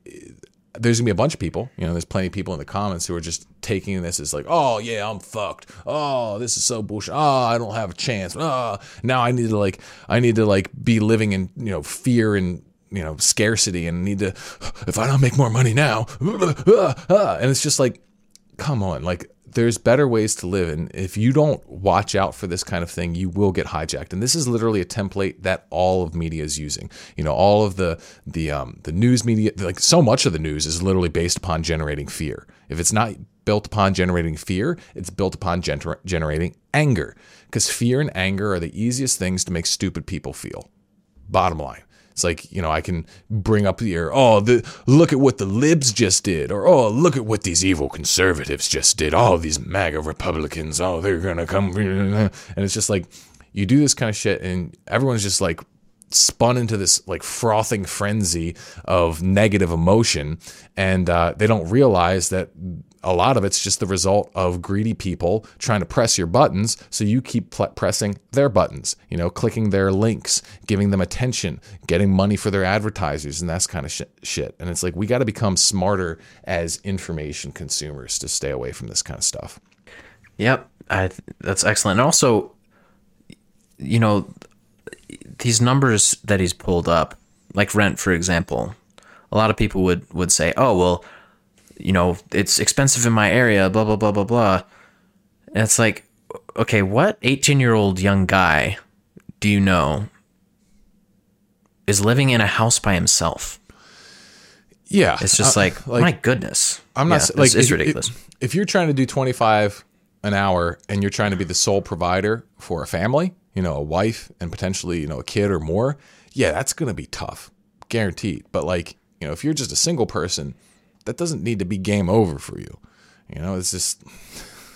A: there's gonna be a bunch of people you know there's plenty of people in the comments who are just taking this as like oh yeah i'm fucked. Oh this is so bullshit. Oh i don't have a chance. Oh now i need to like i need to like be living in you know fear and you know scarcity and need to if i don't make more money now and it's just like come on like there's better ways to live and if you don't watch out for this kind of thing you will get hijacked. And this is literally a template that all of media is using. You know all of the the um, the news media like so much of the news is literally based upon generating fear. If it's not built upon generating fear it's built upon gener- generating anger. Because fear and anger are the easiest things to make stupid people feel. Bottom line it's like, you know, I can bring up here, oh, the, look at what the libs just did, or oh, look at what these evil conservatives just did. Oh, these MAGA Republicans, oh, they're going to come. And it's just like, you do this kind of shit, and everyone's just like spun into this like frothing frenzy of negative emotion, and uh, they don't realize that a lot of it's just the result of greedy people trying to press your buttons so you keep pl- pressing their buttons you know clicking their links giving them attention getting money for their advertisers and that's kind of sh- shit and it's like we got to become smarter as information consumers to stay away from this kind of stuff
B: Yep, I, that's excellent. And also, you know, these numbers that he's pulled up, like rent, for example, a lot of people would would say, "Oh, well, you know, it's expensive in my area." Blah blah blah blah blah. And it's like, okay, what eighteen year old young guy do you know is living in a house by himself?
A: yeah
B: It's just
A: uh,
B: like, my goodness.
A: I'm not
B: Yeah, it's-
A: like
B: it's,
A: if-
B: ridiculous.
A: If, if you're trying to do 25 an hour and you're trying to be the sole provider for a family, you know, a wife and potentially, you know, a kid or more, yeah, that's going to be tough, guaranteed. But like, you know, if you're just a single person, that doesn't need to be game over for you. You know, it's just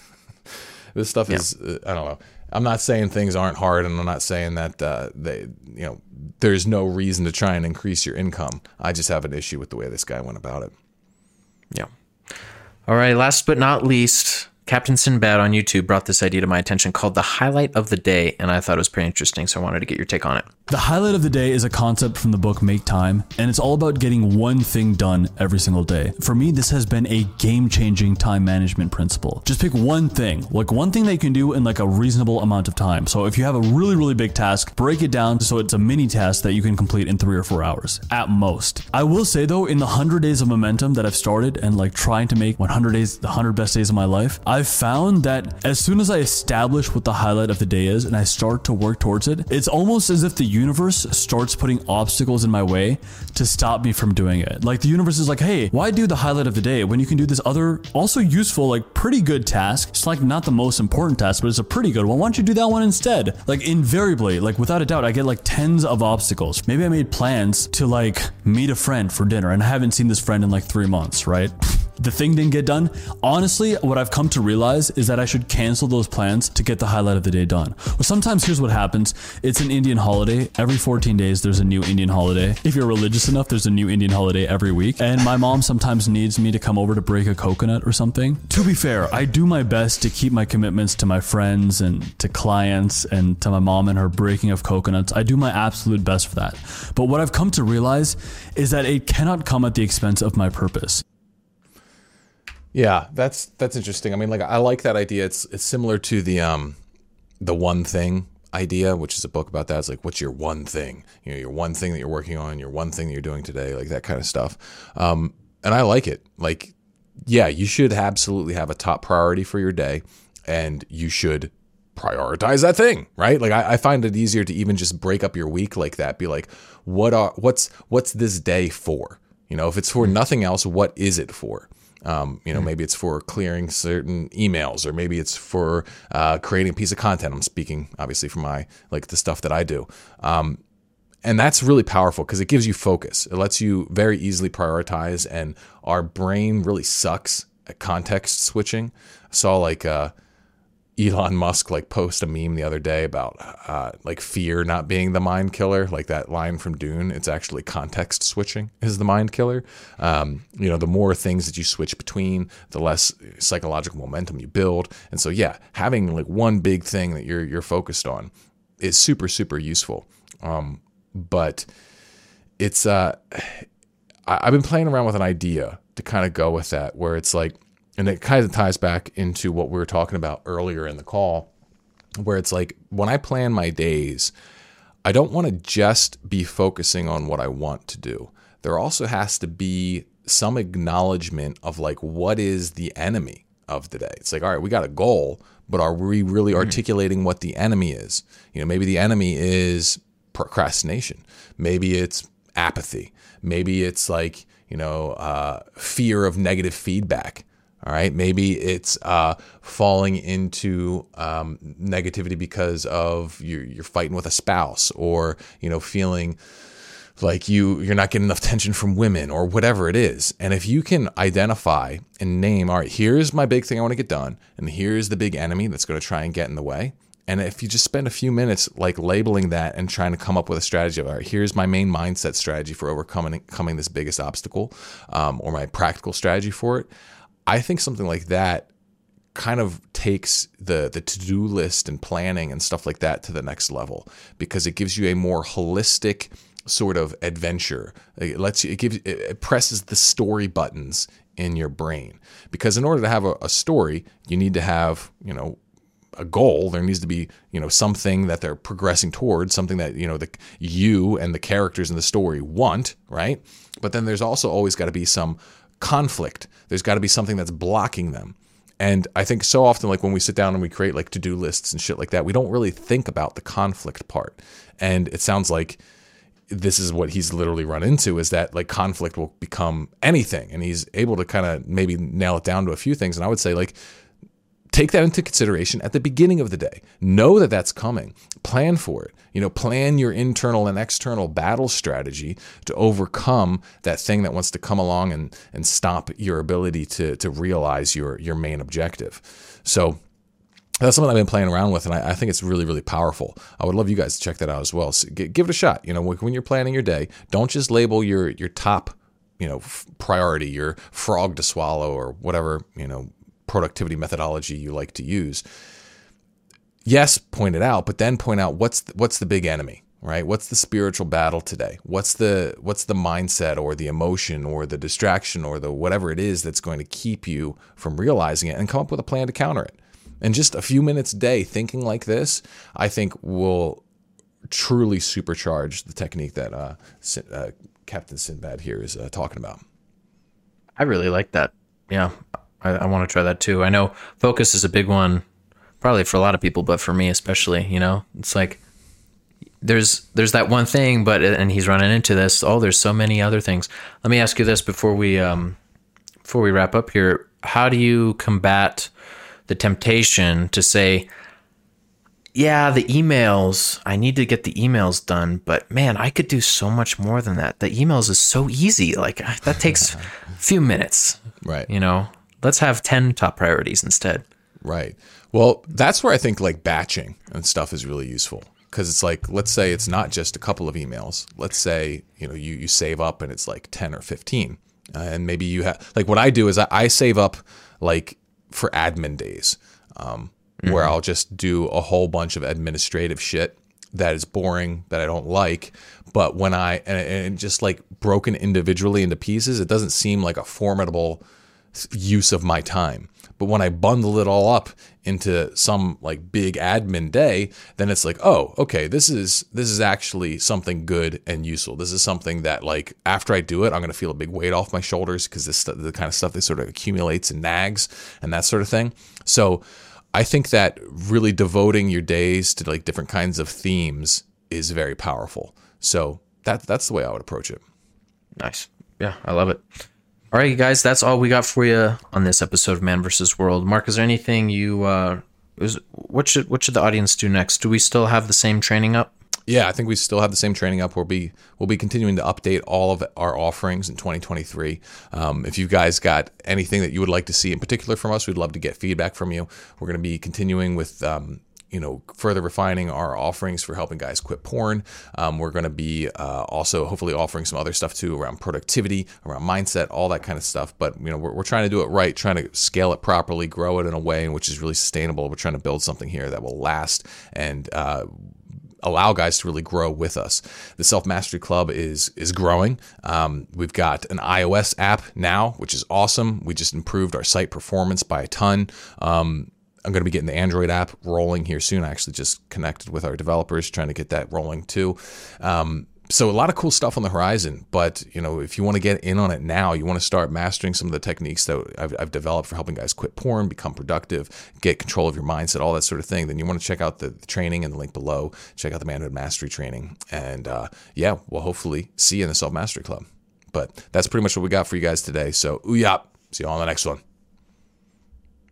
A: this stuff is uh, I don't know. I'm not saying things aren't hard, and I'm not saying that uh, they, you know, there's no reason to try and increase your income. I just have an issue with the way this guy went about it.
B: Yeah. All right. Last but not least, Captain Sinbad on YouTube brought this idea to my attention called the highlight of the day, and I thought it was pretty interesting, so I wanted to get your take on it.
E: The highlight of the day is a concept from the book Make Time, and it's all about getting one thing done every single day. For me, this has been a game changing time management principle. Just pick one thing, like one thing that you can do in like a reasonable amount of time. So if you have a really, really big task, break it down so it's a mini task that you can complete in three or four hours at most. I will say though, in the 100 days of momentum that I've started and like trying to make 100 days, the 100 best days of my life, I've found that as soon as I establish what the highlight of the day is and I start to work towards it, it's almost as if the universe starts putting obstacles in my way to stop me from doing it. Like the universe is like, hey, why do the highlight of the day when you can do this other, also useful, like pretty good task? It's like not the most important task, but it's a pretty good one. Why don't you do that one instead? Like invariably, like without a doubt, I get like tens of obstacles. Maybe I made plans to like meet a friend for dinner and I haven't seen this friend in like three months, right? the thing didn't get done. Honestly, what I've come to realize is that I should cancel those plans to get the highlight of the day done. Well, sometimes here's what happens it's an Indian holiday. Every 14 days, there's a new Indian holiday. If you're religious enough, there's a new Indian holiday every week. And my mom sometimes needs me to come over to break a coconut or something. To be fair, I do my best to keep my commitments to my friends and to clients and to my mom and her breaking of coconuts. I do my absolute best for that. But what I've come to realize is that it cannot come at the expense of my purpose.
A: Yeah, that's that's interesting. I mean, like I like that idea. It's it's similar to the um the one thing idea, which is a book about that. It's like what's your one thing? You know, your one thing that you're working on, your one thing that you're doing today, like that kind of stuff. Um, and I like it. Like yeah, you should absolutely have a top priority for your day and you should prioritize that thing, right? Like I, I, find it easier to even just break up your week like that. Be like, what are what's what's this day for? You know, if it's for nothing else, what is it for? Um, you know, maybe it's for clearing certain emails, or maybe it's for uh, creating a piece of content. I'm speaking obviously from my like the stuff that I do. Um, and that's really powerful because it gives you focus. It lets you very easily prioritize, and our brain really sucks at context switching. I saw like uh, Elon Musk like post a meme the other day about uh, like fear not being the mind killer, like that line from Dune. It's actually context switching is the mind killer. Um, you know, the more things that you switch between, the less psychological momentum you build. And so, yeah, having like one big thing that you're you're focused on is super super useful. Um, but it's uh, I, I've been playing around with an idea to kind of go with that, where it's like and it kind of ties back into what we were talking about earlier in the call, where it's like when I plan my days, I don't want to just be focusing on what I want to do. There also has to be some acknowledgement of like what is the enemy of the day. It's like, all right, we got a goal, but are we really mm-hmm. articulating what the enemy is? You know, maybe the enemy is procrastination. Maybe it's apathy. Maybe it's like, you know, uh, fear of negative feedback. All right, maybe it's uh, falling into um, negativity because of you're, you're fighting with a spouse, or you know, feeling like you you're not getting enough attention from women, or whatever it is. And if you can identify and name, all right, here's my big thing I want to get done, and here's the big enemy that's going to try and get in the way. And if you just spend a few minutes like labeling that and trying to come up with a strategy of, all right, here's my main mindset strategy for overcoming coming this biggest obstacle, um, or my practical strategy for it I think something like that kind of takes the the to-do list and planning and stuff like that to the next level because it gives you a more holistic sort of adventure. It lets you it gives it presses the story buttons in your brain because in order to have a, a story, you need to have you know a goal there needs to be you know something that they're progressing towards something that you know the you and the characters in the story want right but then there's also always got to be some conflict. There's got to be something that's blocking them. And I think so often, like when we sit down and we create like to do lists and shit like that, we don't really think about the conflict part. And it sounds like this is what he's literally run into is that like conflict will become anything. And he's able to kind of maybe nail it down to a few things. And I would say, like, take that into consideration at the beginning of the day. Know that that's coming. Plan for it. You know, plan your internal and external battle strategy to overcome that thing that wants to come along and and stop your ability to to realize your your main objective. So that's something I've been playing around with, and I, I, think it's really, really powerful. I would love you guys to check that out as well. So give it a shot. You know, when you're planning your day, don't just label your your top, you know, priority, your frog to swallow, or whatever you know productivity methodology you like to use. Yes, point it out, but then point out what's the, what's the big enemy, right? What's the spiritual battle today? What's the what's the mindset or the emotion or the distraction or the whatever it is that's going to keep you from realizing it and come up with a plan to counter it. And just a few minutes a day thinking like this, I think will truly supercharge the technique that uh, uh, Captain Sinbad here is uh, talking about.
B: I really like that. Yeah, I, I want to try that too. I know focus is a big one, probably for a lot of people, but for me especially. You know, it's like there's there's that one thing, but and he's running into this. Oh, there's so many other things. Let me ask you this before we um before we wrap up here. How do you combat the temptation to say? yeah, the emails, I need to get the emails done, but man, I could do so much more than that. The emails is so easy. Like that takes a few minutes.
A: Right.
B: You know, let's have 10 top priorities instead.
A: Right. Well, that's where I think like batching and stuff is really useful because it's like let's say it's not just a couple of emails. Let's say, you know, you you save up and it's like 10 or 15. Uh, and maybe you have like what I do is I, I save up like for admin days. Um, mm-hmm. where I'll just do a whole bunch of administrative shit that is boring that I don't like. But when I and, and just like broken individually into pieces, it doesn't seem like a formidable use of my time. But when I bundle it all up into some like big admin day, then it's like, oh, okay, this is this is actually something good and useful. This is something that like after I do it, I'm gonna feel a big weight off my shoulders because this the kind of stuff that sort of accumulates and nags and that sort of thing. So I think that really devoting your days to like different kinds of themes is very powerful. So that that's the way I would approach it.
B: Nice. Yeah, I love it. All right, guys, that's all we got for you on this episode of Man vs. World. Mark, is there anything you uh is what should what should the audience do next? Do we still have the same training up?
A: Yeah, I think we still have the same training up. We'll be we'll be continuing to update all of our offerings in 2023. Um, if you guys got anything that you would like to see in particular from us, we'd love to get feedback from you. We're going to be continuing with um, you know, further refining our offerings for helping guys quit porn. Um, we're going to be uh, also hopefully offering some other stuff too around productivity, around mindset, all that kind of stuff. But you know, we're, we're trying to do it right, trying to scale it properly, grow it in a way in which is really sustainable. We're trying to build something here that will last and. Uh, allow guys to really grow with us. The Self Mastery Club is is growing. Um, we've got an iOS app now, which is awesome. We just improved our site performance by a ton. Um, I'm going to be getting the Android app rolling here soon. I actually just connected with our developers, trying to get that rolling too. Um, so a lot of cool stuff on the horizon, but you know, if you want to get in on it now, you want to start mastering some of the techniques that I've, I've, developed for helping guys quit porn, become productive, get control of your mindset, all that sort of thing. Then you want to check out the, training in the link below. Check out the Manhood Mastery training, and uh, yeah, we'll hopefully see you in the Self Mastery Club. But that's pretty much what we got for you guys today. So, ooh ooyap. See you on the next one.